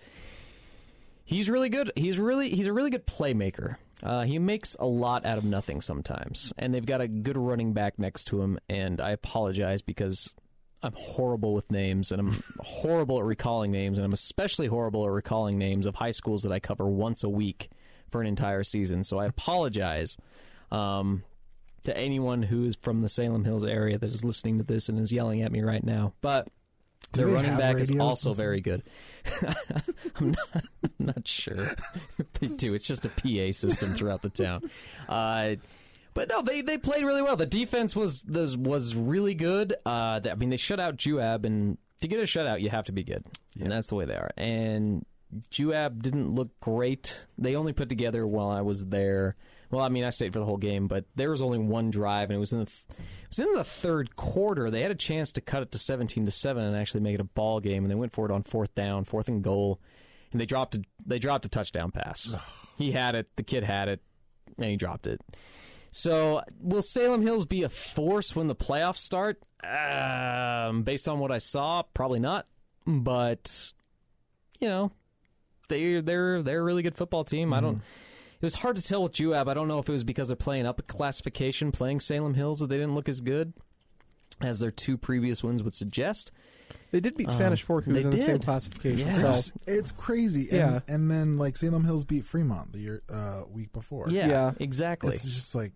C: he's really good. He's really he's a really good playmaker. Uh, he makes a lot out of nothing sometimes, and they've got a good running back next to him. And I apologize because I'm horrible with names, and I'm horrible at recalling names, and I'm especially horrible at recalling names of high schools that I cover once a week for an entire season. So I apologize um, to anyone who is from the Salem Hills area that is listening to this and is yelling at me right now. But their running back is also very good. I'm not, I'm not sure they do. It's just a PA system throughout the town. Uh, But no, they, they played really well. The defense was was, was really good. Uh, I mean, they shut out Juab, and to get a shutout, you have to be good, and that's the way they are. And Juab didn't look great. They only put together while I was there. Well, I mean, I stayed for the whole game, but there was only one drive, and it was in the th- it was in the third quarter. They had a chance to cut it to seventeen to seven and actually make it a ball game, and they went for it on fourth down, fourth and goal, and they dropped a they dropped a touchdown pass. he had it, the kid had it, and he dropped it. So, will Salem Hills be a force when the playoffs start? Um, based on what I saw, probably not. But you know, they they're they're a really good football team. I don't. It was hard to tell with Juab. I don't know if it was because they're playing up a classification, playing Salem Hills, that they didn't look as good as their two previous wins would suggest.
B: They did beat Spanish Fork, who was in the same classification.
C: Yes.
B: So
A: It's crazy. And,
B: Yeah.
A: And then like Salem Hills beat Fremont the year uh, week before.
C: Yeah,
B: Yeah.
C: exactly.
A: It's just like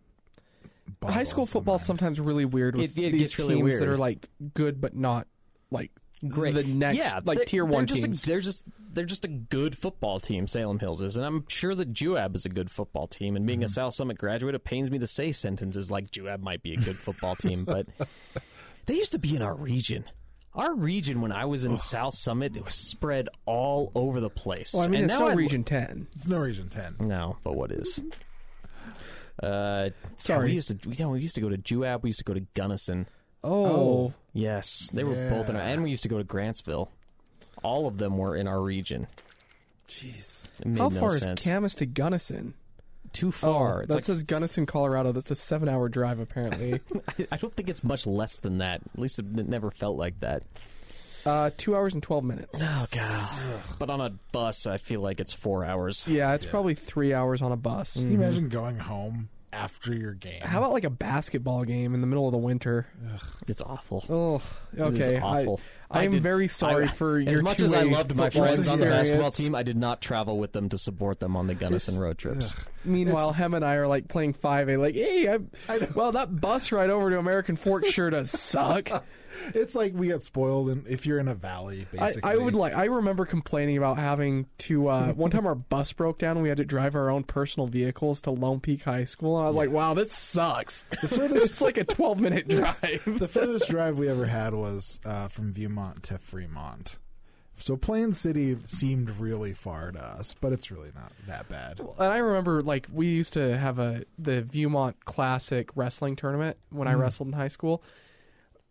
B: high school
A: boggles
B: football sometimes really weird with
C: It- it
B: these
C: gets really
B: teams
C: weird.
B: that are like good but not like
C: Great.
B: The next
C: yeah,
B: like
C: they-
B: tier
C: they're
B: one
C: just
B: teams.
C: A, they're just they're just a good football team. Salem Hills is, and I'm sure that Juab is a good football team. And being
B: Mm-hmm.
C: a South Summit graduate, it pains me to say sentences like Juab might be a good football team, but they used to be in our region. Our region, when I was in South Summit, it was spread all over the place.
B: well, I mean,
C: and
B: it's
C: now
B: not
C: I-
B: Region Ten.
A: It's no Region 10.
C: No, but what is? Uh,
B: Sorry.
C: we used to we, you know, we used to go to Juab. We used to go to Gunnison.
B: Oh,
C: Yes, they were both in our, and we used to go to Grantsville. All of them were in our region.
A: Jeez.
C: It made
B: how
C: no
B: far
C: sense.
B: is Kamas to Gunnison?
C: Too far.
B: Oh,
C: it's
B: that
C: like,
B: says Gunnison, Colorado. That's a seven-hour drive, apparently.
C: I, I don't think it's much less than that. At least it, it never felt like that.
B: uh, two hours and twelve minutes.
C: Oh god! But on a bus, I feel like it's four hours.
B: Yeah, it's probably three hours on a bus.
A: Can you imagine going home after your game?
B: How about like a basketball game in the middle of the winter?
C: It's awful.
B: Oh,
C: It
B: okay.
C: is awful.
B: I, I am
C: did-
B: very sorry
C: I-
B: for your
C: as
B: your
C: much as I
B: two-way
C: loved my
B: football
C: friends on the basketball team. I did not travel with them to support them on the Gunnison road trips.
B: Meanwhile, Hem and I are like playing five A. Like, hey, I, well, that bus ride over to American Fork sure does suck.
A: It's like we get spoiled, and if you're in a valley,
B: I,
A: basically.
B: I would like. I remember complaining about having to. Uh, one time, our bus broke down, and we had to drive our own personal vehicles to Lone Peak High School. And I was like, "Wow, this sucks." The furthest- it's like a twelve-minute drive.
A: the furthest drive we ever had was uh, from Viewmont to Fremont. So Plain City seemed really far to us, but it's really not that bad.
B: And I remember, like, we used to have a the Viewmont Classic wrestling tournament when I mm. wrestled in high school.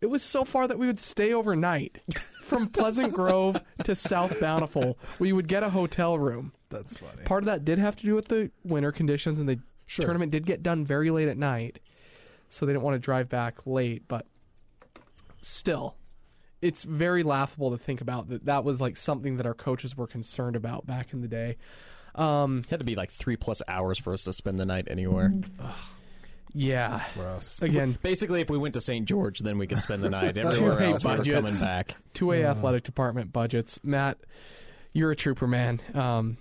B: It was so far that we would stay overnight from Pleasant Grove to South Bountiful. We would get a hotel room.
A: That's funny.
B: Part of that did have to do with the winter conditions, and the
A: Sure.
B: tournament did get done very late at night, so they didn't want to drive back late. But still, it's very laughable to think about that. That was like something that our coaches were concerned about back in the day. Um,
C: It had to be like three plus hours for us to spend the night anywhere.
B: yeah.
A: Gross.
B: Again,
C: Basically, if we went to St. George, then we could spend the night. Everywhere
B: Two-way
C: else, we were coming back.
B: two A athletic department budgets. Matt, you're a trooper, man. Um,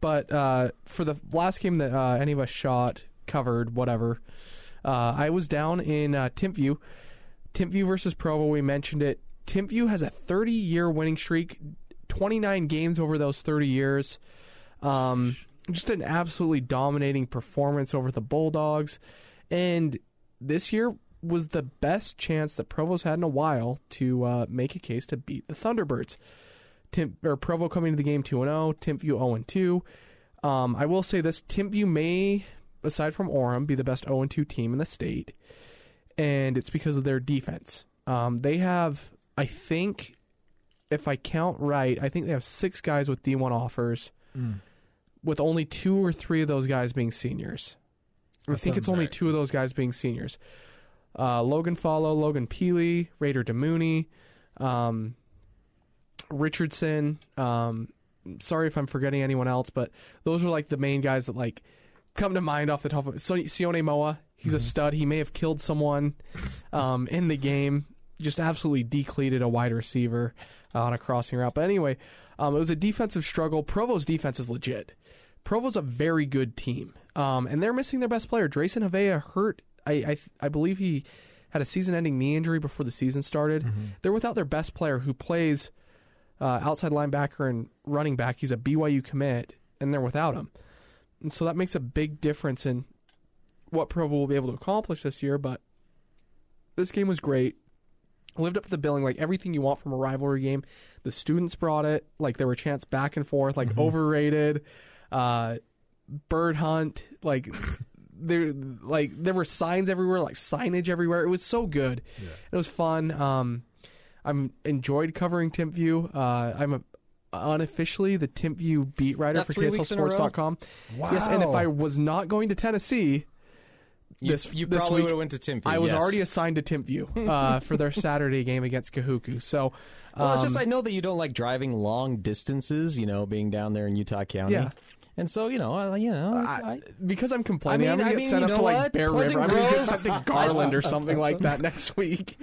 B: but uh, for the last game that uh, any of us shot, covered, whatever, uh, I was down in uh, Timpview. Timpview versus Provo. We mentioned it. Timpview has a 30 year winning streak, 29 games over those 30 years. Um, just an absolutely dominating performance over the Bulldogs. And this year was the best chance that Provo's had in a while to uh, make a case to beat the Thunderbirds. Tim, or Provo coming to the game 2 0, Timpview 0 2. Um, I will say this Timpview may, aside from Orem, be the best 0 2 team in the state. And it's because of their defense. Um, they have, I think, if I count right, I think they have six guys with D1 offers, with only two or three of those guys being seniors. I think it's only
A: right.
B: two of those guys being seniors. Uh, Logan Follow, Logan Peely, Raider Damuni, um, Richardson. Um, sorry if I'm forgetting anyone else, but those are like the main guys that like come to mind off the top of so, Sione Moa. He's a stud. He may have killed someone um, in the game. Just absolutely decleated a wide receiver uh, on a crossing route. But anyway, um, it was a defensive struggle. Provo's defense is legit. Provo's a very good team, um, and they're missing their best player. Drayson Havea hurt. I, I I believe he had a season-ending knee injury before the season started. They're without their best player, who plays uh, outside linebacker and running back. He's a BYU commit, and they're without him, and so that makes a big difference in what Provo will be able to accomplish this year, but this game was great. Lived up to the billing, like everything you want from a rivalry game. The students brought it, like there were chants back and forth, like overrated, uh, bird hunt, like there, like there were signs everywhere, like signage everywhere. It was so good. It was fun. Um, I'm enjoyed covering Timpview. Uh, I'm a, unofficially the Timpview beat writer
C: Not
B: for
C: in a
B: Yes, and if I was not going to Tennessee,
C: You,
B: this
C: you
B: this
C: probably would have went to Timpview.
B: I was
C: yes.
B: already assigned to Timpview uh, for their Saturday game against Kahuku. So,
C: Well, it's just
B: um,
C: I know that you don't like driving long distances. You know, being down there in Utah County.
B: Yeah.
C: And so you know, I, you know,
B: I,
C: I,
B: because I'm complaining,
C: I
B: am gonna
C: I
B: get
C: mean,
B: sent up to like
C: what?
B: Bear
C: Pleasant
B: River. I'm gonna get sent to Garland or something like that next week.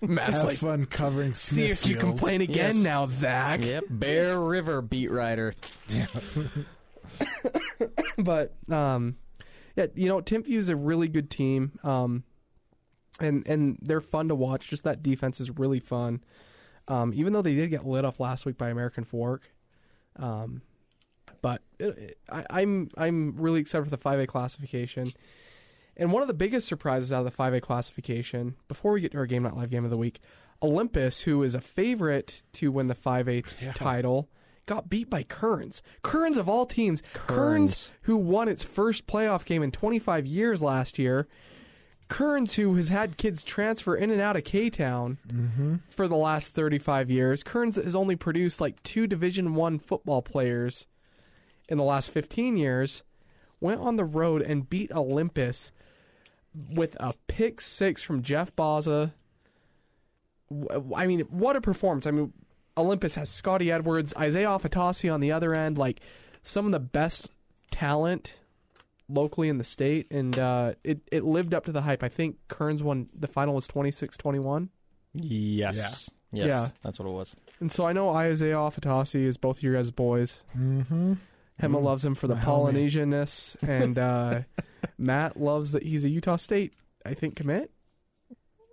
B: Matt's
A: Have
B: like,
A: fun covering
B: see if you complain again
C: Yes.
B: now, Zach.
C: yep, Bear River beat writer. Yeah.
B: but um, yeah, you know, Timpview is a really good team, um, and and they're fun to watch. Just that defense is really fun. Um, even though they did get lit up last week by American Fork, um, but it, it- I, I'm I'm really excited for the 5A classification. And one of the biggest surprises out of the 5A classification, before we get to our Game Night Live game of the week, Olympus, who is a favorite to win the 5A t- title, got beat by Kearns. Kearns of all teams. Kearns,
C: Kearns.
B: who won its first playoff game in 25 years last year. Kearns, who has had kids transfer in and out of K Town mm-hmm. for the last 35 years. Kearns has only produced like two Division One football players in the last 15 years. Went on the road and beat Olympus with a pick six from Jeff Baza. I mean, what a performance! I mean, Olympus has Scotty Edwards, Isaiah Fatasi on the other end, like some of the best talent locally in the state, and uh, it it lived up to the hype. I think Kearns won the final was 26-21.
C: Yes, yes,
B: Yeah.
C: that's what it was.
B: And so I know Isaiah Fatasi is both of your guys' boys.
A: Mm-hmm.
B: Hema loves him for the. Polynesianness, and uh, Matt loves that he's a Utah State, I think, commit.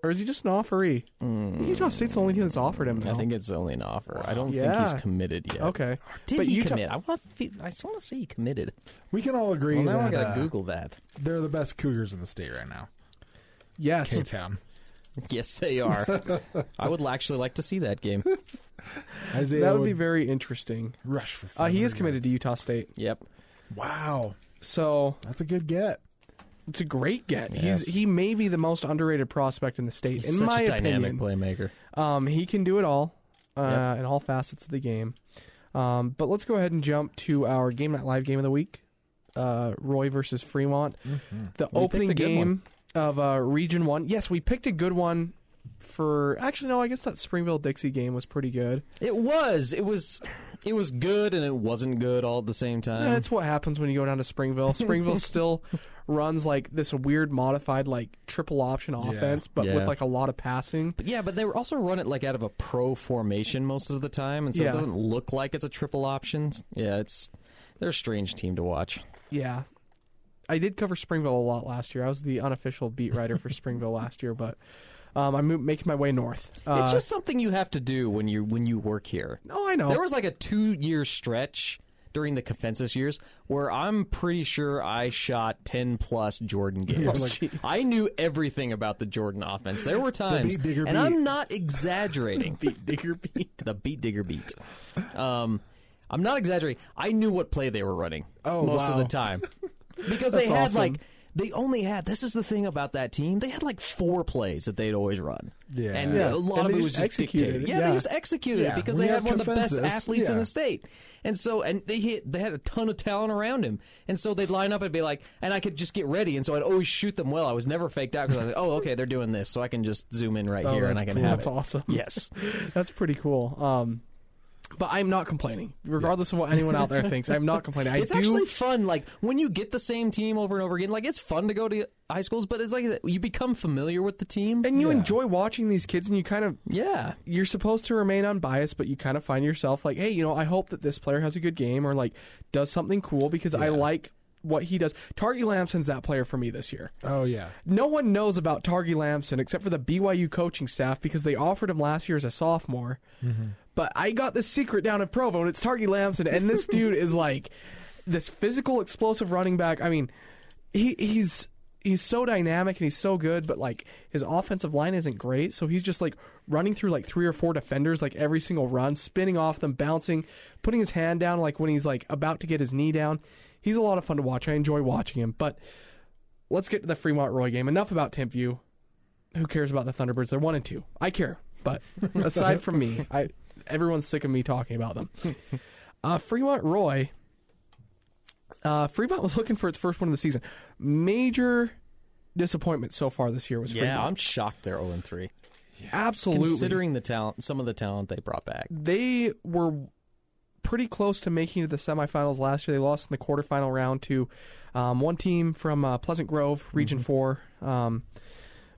B: Or is he just an offeree? Utah State's the only team that's offered him.
C: Mm. I think it's only an offer. I don't think he's committed yet.
B: okay.
C: Did
B: But
C: he
B: Utah-
C: commit? I want. To, I just want to say he committed.
A: We can all agree
C: Well, now I
A: that
C: gotta
A: uh,
C: Google that.
A: they're the best Cougars in the state right now.
B: Yes.
A: K Town.
C: Yes, they are. I would actually like to see that game.
A: Isaiah
B: That would be very interesting.
A: rush for.
B: Uh, he is
A: 500
B: committed to. Utah State,
C: Yep.
A: Wow,
B: so
A: that's a good get.
B: It's a great get.
C: Yes.
B: He's he may be the most underrated prospect in the state,
C: He's
B: in
C: such
B: my
C: a dynamic
B: opinion.
C: playmaker.
B: Um, he can do it all uh,
C: Yep.
B: in all facets of the game. Um, but let's go ahead and jump to our Game Night Live game of the week. Uh, Roy versus Fremont. The
C: We
B: opening
C: a good
B: game of uh, Region 1. Yes, we picked a good one for. Actually, no, I guess that Springville Dixie game was pretty good.
C: It was. It was. It was good and it wasn't good all at the same time.
B: That's what happens when you go down to Springville. Springville still runs like this weird modified like triple option offense, but
C: Yeah.
B: with like a lot of passing.
C: But yeah, but they were also run it like out of a pro formation most of the time, and so
B: Yeah.
C: it doesn't look like it's a triple option. Yeah, it's they're a strange team to watch.
B: Yeah. I did cover Springville a lot last year. I was the unofficial beat writer for Springville last year, but um, I'm mo- making my way north. Uh,
C: it's just something you have to do when you when you work here.
B: oh, I know.
C: There was like a two year stretch during the Confensus years where I'm pretty sure I shot ten plus Jordan games. I knew everything about the Jordan offense. There were times,
A: beat digger
C: and
A: beat.
C: I'm not exaggerating.
B: beat digger beat.
C: the beat digger beat. Um, I'm not exaggerating. I knew what play they were running
A: Oh,
C: most of the time because they had
B: awesome.
C: like they only had. This is the thing about that team. They had like four plays that they'd always run.
A: Yeah.
C: and
B: Yeah.
C: a lot
B: And
C: of it was
B: just
C: just
B: executed
C: dictated. Yeah,
B: Yeah.
C: they just executed
A: Yeah,
C: it because
A: when
C: they had
A: have
C: one of the best
A: Confensus,
C: athletes in the state. And so, and they hit, they had a ton of talent around him. And so they'd line up and be like, and I could just get ready. And so I'd always shoot them well. I was never faked out because I was like, oh, okay, they're doing this. So I can just zoom in right
A: Oh,
C: here and I can
A: cool.
C: have
B: That's
C: it.
B: awesome.
C: Yes.
B: That's pretty cool. Um, but I'm not complaining, regardless of what anyone out there thinks. I'm not complaining. I
C: it's
B: do.
C: actually fun. Like when you get the same team over and over again. Like it's fun to go to high schools, but it's like you become familiar with the team.
B: and you
A: Yeah.
B: enjoy watching these kids, and you kind of
C: yeah,
B: you're supposed to remain unbiased, but you kind of find yourself like, hey, you know, I hope that this player has a good game or like does something cool because I like what he does. Targhee Lambson's that player for me this year.
A: Oh yeah.
B: No one knows about Targhee Lambson except for the BYU coaching staff because they offered him last year as a sophomore. Mm-hmm. But I got the secret down in Provo, and it's Targhee Lambson, and this dude is like this physical, explosive running back. I mean, he he's he's so dynamic and he's so good, but like his offensive line isn't great. So he's just like running through like three or four defenders like every single run, spinning off them, bouncing, putting his hand down like when he's like about to get his knee down. He's a lot of fun to watch. I enjoy watching him. But let's get to the Fremont Roy game. Enough about Timpview. Who cares about the Thunderbirds? They're one and two. I care, but aside from me, I everyone's sick of me talking about them. Uh, Fremont Roy. Uh, Fremont was looking for its first win of the season. Major disappointment so far this year was
C: Yeah,
B: Fremont.
C: I'm shocked they're 0 3.
B: Yeah, Absolutely.
C: Considering the talent, some of the talent they brought back.
B: they were pretty close to making it to the semifinals last year. They lost in the quarterfinal round to um, one team from uh, Pleasant Grove, Region Four. Um,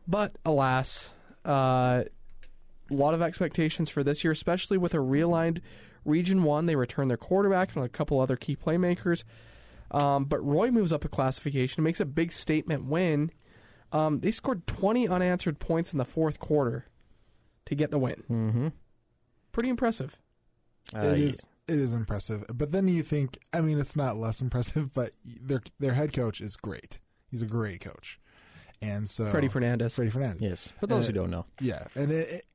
B: but alas, uh, a lot of expectations for this year, especially with a realigned Region One. They return their quarterback and a couple other key playmakers. Um, but Roy moves up a classification and makes a big statement win. Um, they scored 20 unanswered points in the fourth quarter to get the win.
C: Mm-hmm.
B: Pretty impressive.
A: it is it is impressive. But then you think, I mean, it's not less impressive, but their their head coach is great. He's a great coach, and so
B: Freddie Fernandez.
A: Freddie Fernandez.
C: Yes. For those
A: Uh,
C: who don't know.
A: Yeah, and it, it,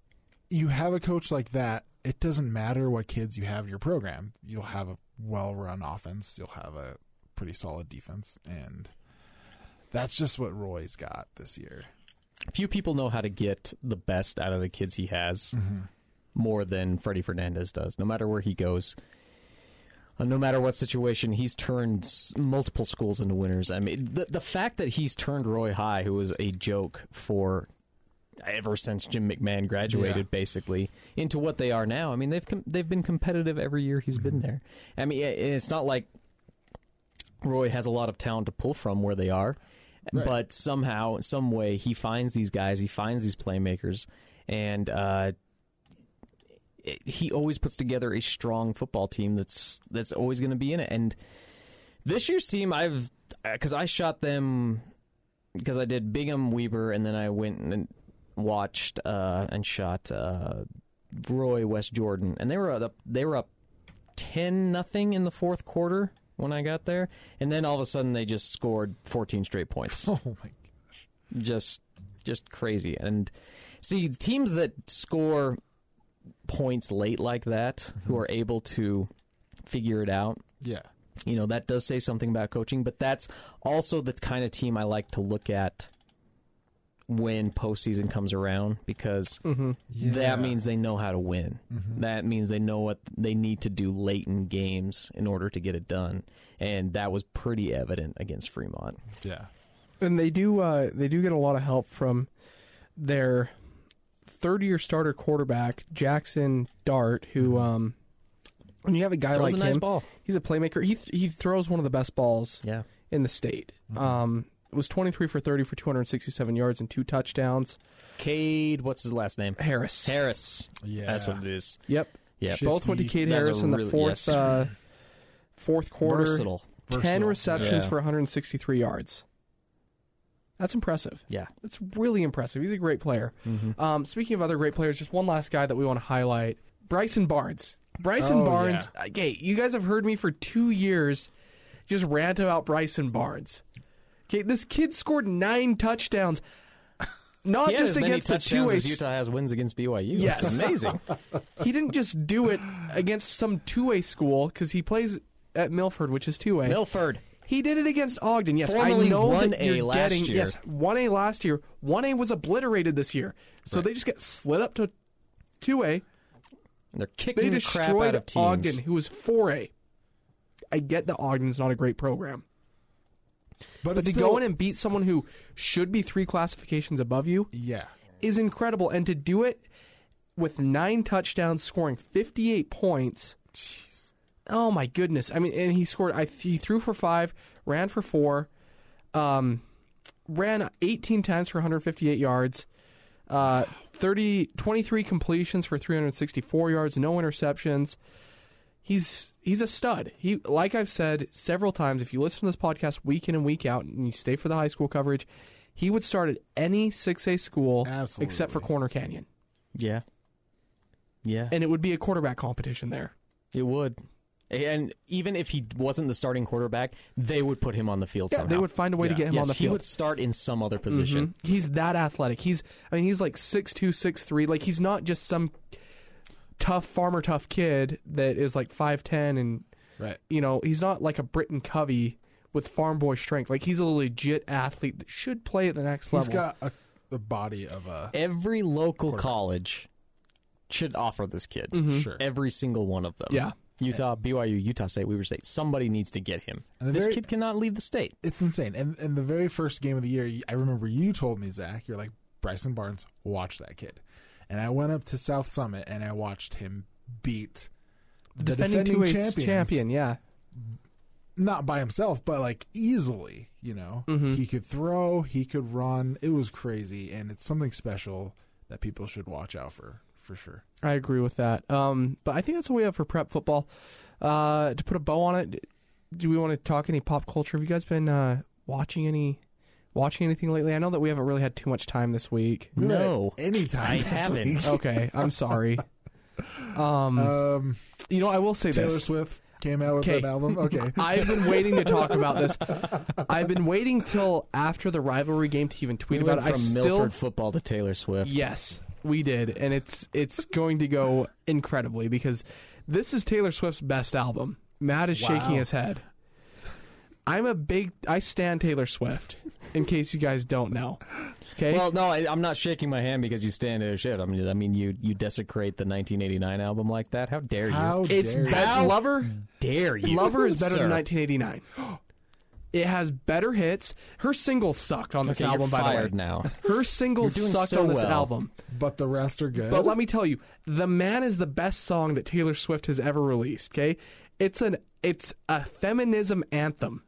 A: you have a coach like that. It doesn't matter what kids you have in your program. You'll have a well-run offense. You'll have a pretty solid defense, and that's just what Roy's got this year.
C: Few people know how to get the best out of the kids he has more than Freddie Fernandez does. No matter where he goes, uh, no matter what situation, he's turned multiple schools into winners. I mean, the the fact that he's turned Roy High, who was a joke for ever since Jim McMahon graduated,
A: Yeah.
C: basically into what they are now. I mean, they've com- they've been competitive every year he's been there. I mean, it's not like Roy has a lot of talent to pull from where they are.
A: Right.
C: But somehow, some way, he finds these guys, he finds these playmakers, and uh, it, he always puts together a strong football team that's that's always going to be in it. And this year's team, I've because I shot them because I did Bingham Weber, and then I went and watched uh, and shot uh, Roy West Jordan, and they were up they were up ten nothing in the fourth quarter when I got there, and then all of a sudden they just scored fourteen straight points
A: Oh my gosh!
C: just just crazy. And see teams that score points late like that, who mm-hmm. are able to figure it out.
A: Yeah,
C: You know that does say something about coaching, but that's also the kind of team I like to look at when postseason comes around because
A: Yeah.
C: that means they know how to win. That means they know what they need to do late in games in order to get it done, and that was pretty evident against Fremont.
A: yeah.
B: and they do uh, they do get a lot of help from their third year starter quarterback Jaxson Dart, who um, when you have a guy
C: Throws
B: like
C: a nice
B: him,
C: ball.
B: he's a playmaker. He th- he throws one of the best balls
C: Yeah.
B: in the state. Um, was twenty three for thirty for two hundred sixty seven yards and two touchdowns.
C: Cade, what's his last name?
B: Harris.
C: Harris.
A: Yeah.
C: That's what it is.
B: Yep.
C: Yeah.
A: Shifty.
B: Both went to Cade
C: That's a
B: Harris in the
C: really-
B: fourth
C: yes.
B: uh, fourth quarter.
C: Versatile.
B: Ten receptions
C: Yeah.
B: for 163 yards. That's impressive.
C: Yeah.
B: That's really impressive. He's a great player. Um, speaking of other great players, just one last guy that we want to highlight: Bryson Barnes. Bryson
A: Oh,
B: Barnes. Okay, you guys have heard me for two years just rant about Bryson Barnes. Okay, this kid scored nine touchdowns, not just against the two-way
C: as Utah has wins against BYU.
B: Yes.
C: It's amazing.
B: He didn't just do it against some two way school because he plays at Milford, which is two way.
C: Milford.
B: He did it against Ogden. Yes,
C: Formerly
B: I know that
C: 1A
B: you're
C: last
B: getting
C: year.
B: yes, one A last year. One A was obliterated this year, so they just get slid up to two A.
C: They're
B: They
C: kicking the crap out of teams.
B: Ogden, who was four A. I get that Ogden's not a great program,
A: But,
B: but to
A: still,
B: go in and beat someone who should be three classifications above you
A: yeah,
B: is incredible, and to do it with nine touchdowns, scoring fifty-eight points. Jeez. Oh my goodness! I mean, and he scored. I he threw for five, ran for four, um, ran 18 times for 158 yards, uh, 30, 23 completions for 364 yards, no interceptions. He's he's a stud. He like I've said several times. If you listen to this podcast week in and week out, and you stay for the high school coverage, he would start at any 6A school
A: Absolutely.
B: except for Corner Canyon,
C: Yeah. Yeah.
B: and it would be a quarterback competition there.
C: it would. And even if he wasn't the starting quarterback, they would put him on the field
B: Yeah,
C: somehow.
B: they would find a way to get him
C: yes,
B: on the field.
C: he
B: field.
C: would start in some other position.
B: Mhm. He's that athletic. He's I mean he's like six two, six three. Like he's not just some tough farmer tough kid that is like 5'10 and
A: Right.
B: you know, he's not like a Britton Covey with farm boy strength. Like he's a legit athlete that should play at the next
A: He's
B: level.
A: got a, the body of a
C: Every local college should offer this kid.
A: sure.
C: Every single one of them.
B: Mm-hmm. Yeah.
C: Utah, BYU, Utah State, Weber State. Somebody needs to get him. This
A: very-
C: kid cannot leave the state.
A: It's insane. And and the very first game of the year, I remember you told me, Zach, you're like Bryson Barnes, watch that kid. And I went up to South Summit and I watched him beat the
B: defending
A: defending,
B: champion, yeah.
A: not by himself, but like easily. You know,
B: Mm-hmm.
A: he could throw, he could run. It was crazy, and it's something special that people should watch out for, for sure.
B: I agree with that. Um, but I think that's what we have for prep football. Uh, to put a bow on it, do we want to talk any pop culture? Have you guys been uh, watching any watching anything lately? I know that we haven't really had too much time this week.
C: No.
A: anytime.
C: I
A: this
C: haven't.
A: week.
B: Okay, I'm sorry. Um,
A: Um,
B: you know, I will say this.
A: Taylor
B: this.
A: Swift came out with
B: Okay.
A: an album. Okay,
B: I've been waiting to talk about this. I've been waiting till after the rivalry game to even tweet
C: We
B: about
C: went
B: it. I
C: from
B: still
C: Milford football to Taylor Swift.
B: Yes, we did, and it's it's going to go incredibly because this is Taylor Swift's best album. Matt is shaking his head. I'm a big I stand Taylor Swift. In case you guys don't know, okay.
C: Well, no, I, I'm not shaking my hand because you stand there shit. I mean, I mean, you you desecrate the 1989 album like that. How dare you?
A: how
B: it's
A: dare
B: be-
A: you.
B: Lover.
C: dare you?
B: Lover is better than 1989. It has better hits. Her singles sucked on this
C: Okay,
B: album.
C: you're
B: by the
C: fired
B: way,
C: now.
B: her singles sucked
C: so
B: on this
C: well.
B: album.
A: But the rest are good.
B: But let me tell you, "The Man" is the best song that Taylor Swift has ever released. Okay, it's an it's a feminism anthem,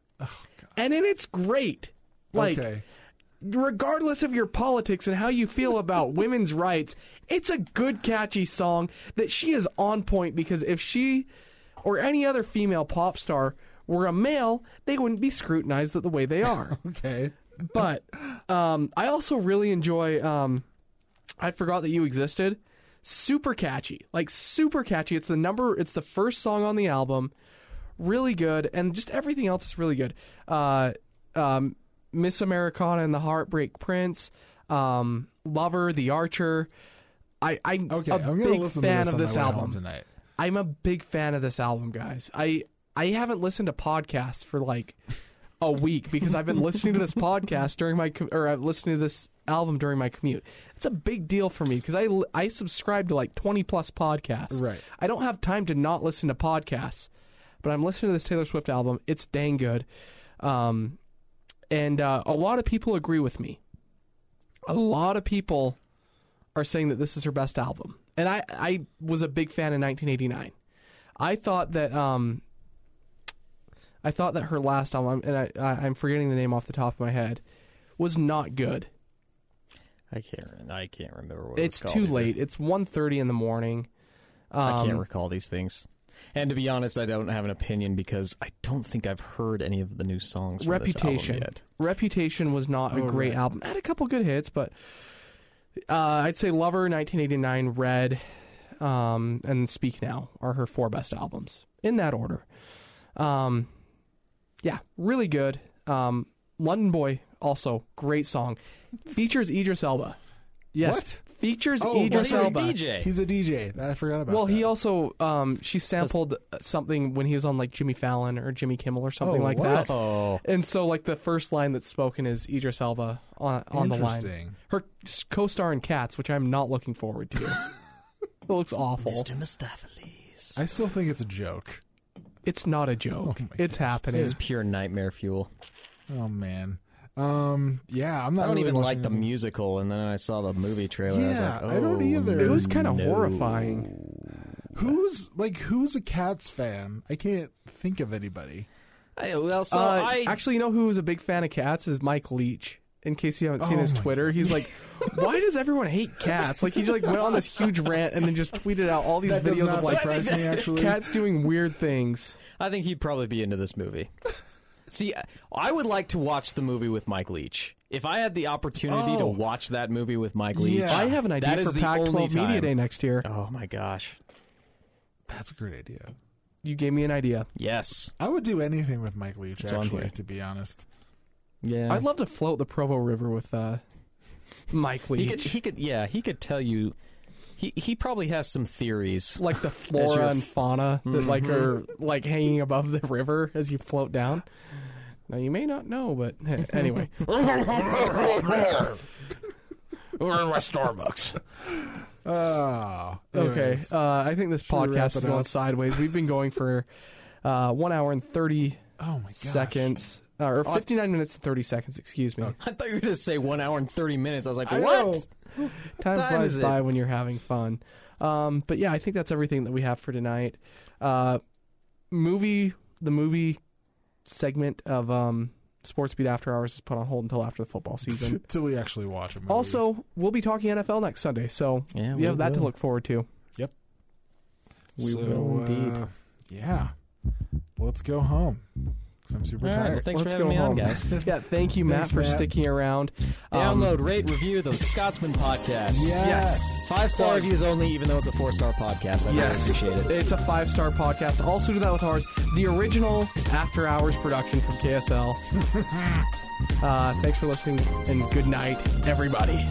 B: and then it's great. Like,
A: okay.
B: regardless of your politics and how you feel about women's rights, it's a good, catchy song that she is on point. Because if she or any other female pop star were a male, they wouldn't be scrutinized the way they are
A: Okay.
B: but um, I also really enjoy. Um, I forgot that you existed. Super catchy, like super catchy. It's the number. It's the first song on the album. Really good, and just everything else is really good. Uh, um, Miss Americana and the Heartbreak Prince, um, Lover, The Archer. I, I'm
A: Okay.
B: a
A: I'm
B: big
A: listen
B: fan
A: to this
B: of this
A: my way home
B: album.
A: tonight.
B: I'm a big fan of this album, guys. I I haven't listened to podcasts for like a week because I've been listening to this podcast during my or I'm listening to this album during my commute. It's a big deal for me because I I subscribe to like 20 plus podcasts.
A: Right.
B: I don't have time to not listen to podcasts, but I'm listening to this Taylor Swift album. It's dang good, um, and uh, a lot of people agree with me. A lot of people are saying that this is her best album, and I I was a big fan in 1989. I thought that um, I thought that her last album, and I, I I'm forgetting the name off the top of my head, was not good.
C: I can't. I can't remember what it
B: It's
C: was
B: too late. It's 1.30 in the morning.
C: I can't
B: Um,
C: recall these things. And to be honest, I don't have an opinion because I don't think I've heard any of the new songs. From this album
B: Reputation.
C: yet.
B: Reputation was not a
A: Oh,
B: great
A: right.
B: album. It had a couple good hits, but uh, I'd say Lover, 1989, Red, um, and Speak Now are her four best albums in that order. Um, yeah, really good. Um, London Boy, also great song. Features Idris Elba. Yes,
A: What?
B: Features
A: Oh,
B: Idris
C: he's a
B: Elba.
C: DJ.
A: He's a DJ. I forgot about
B: Well,
A: that.
B: he also um, she sampled something when he was on like Jimmy Fallon or Jimmy Kimmel or something
A: Oh,
B: like
A: what?
B: that.
C: Oh,
B: And so, like the first line that's spoken is Idris Elba on on the line. Her co-star in Cats, which I'm not looking forward to. it looks awful.
C: Mr. Mistoffelees.
A: I still think it's a joke.
B: It's not a joke.
A: Oh
B: it's
C: It
B: happening.
C: was pure nightmare fuel.
A: Oh man. Um. Yeah. I'm not.
C: I don't
A: really
C: even like the
A: anything.
C: musical, and then I saw the movie trailer. I was
A: Yeah,
C: like,
A: I don't
C: oh,
A: either.
B: It was kind of
C: no.
B: horrifying.
A: Who's like who's a Cats fan? I can't think of anybody.
C: I, well, so
B: uh,
C: I
B: actually, you know who was a big fan of Cats is Mike Leach. In case you haven't seen
A: Oh
B: his
A: my
B: Twitter, he's like, "Why does everyone hate cats?" Like he just like went on this huge rant and then just tweeted out all these
A: That
B: videos of like
A: me.
B: Cats doing weird things.
C: I think he'd probably be into this movie. See, I would like to watch the movie with Mike Leach. If I had the opportunity to
A: Oh.
C: watch that movie with Mike Leach,
A: Yeah.
B: I have an idea
C: that
B: for
C: is the
B: Pac-12
C: only
B: Media
C: time.
B: Day next year.
C: Oh my gosh!
A: that's a great idea.
B: you gave me an idea.
C: Yes.
A: I would do anything with Mike Leach,
C: That's why I'm
A: actually, to be honest.
C: Yeah.
B: I'd love to float the Provo River with uh, Mike
C: he
B: Leach.
C: could. He could. Yeah. He could tell you. He he probably has some theories.
B: like the flora
C: you're-
B: and fauna that like
C: Mhm.
B: are like hanging above the river as you float down. Now you may not know, but anyway. We're in my Starbucks.
A: Oh,
B: Okay,
A: anyways.
B: uh, I think this
A: Should wrap
B: podcast
A: it
B: is going
A: up?
B: sideways. We've been going for uh, one hour and thirty
A: oh my gosh.
B: seconds, or fifty nine minutes and thirty seconds. Excuse me.
C: I thought you were going to say one hour and thirty minutes. I was like,
A: I
C: what?
B: Time,
C: time
B: flies
C: it?
B: by when you're having fun. Um, but yeah, I think that's everything that we have for tonight. Uh, movie, the movie segment of um, Sports Beat After Hours is put on hold until after the football season.
A: Till we actually watch a movie.
B: also, we'll be talking NFL next Sunday, so
C: Yeah.
B: we have that to look forward to. Yep.
C: We
A: So,
C: will indeed.
A: uh, yeah. Let's go home. 'Cause I'm super
C: All right.
A: tired.
C: Well, thanks
B: Let's
C: for
B: go
C: having me
B: home.
C: on, guys.
B: yeah, thank you, Matt,
A: Thanks,
B: for
A: Matt.
B: sticking around. Um,
C: Download, rate, review those Scotsman podcasts.
B: Yes.
C: Five star reviews only, even though it's a four star podcast. I
B: Yes,
C: really appreciate it.
B: It's a five star podcast. Also, do that with ours, the original After Hours production from KSL. uh, thanks for listening, and good night, everybody.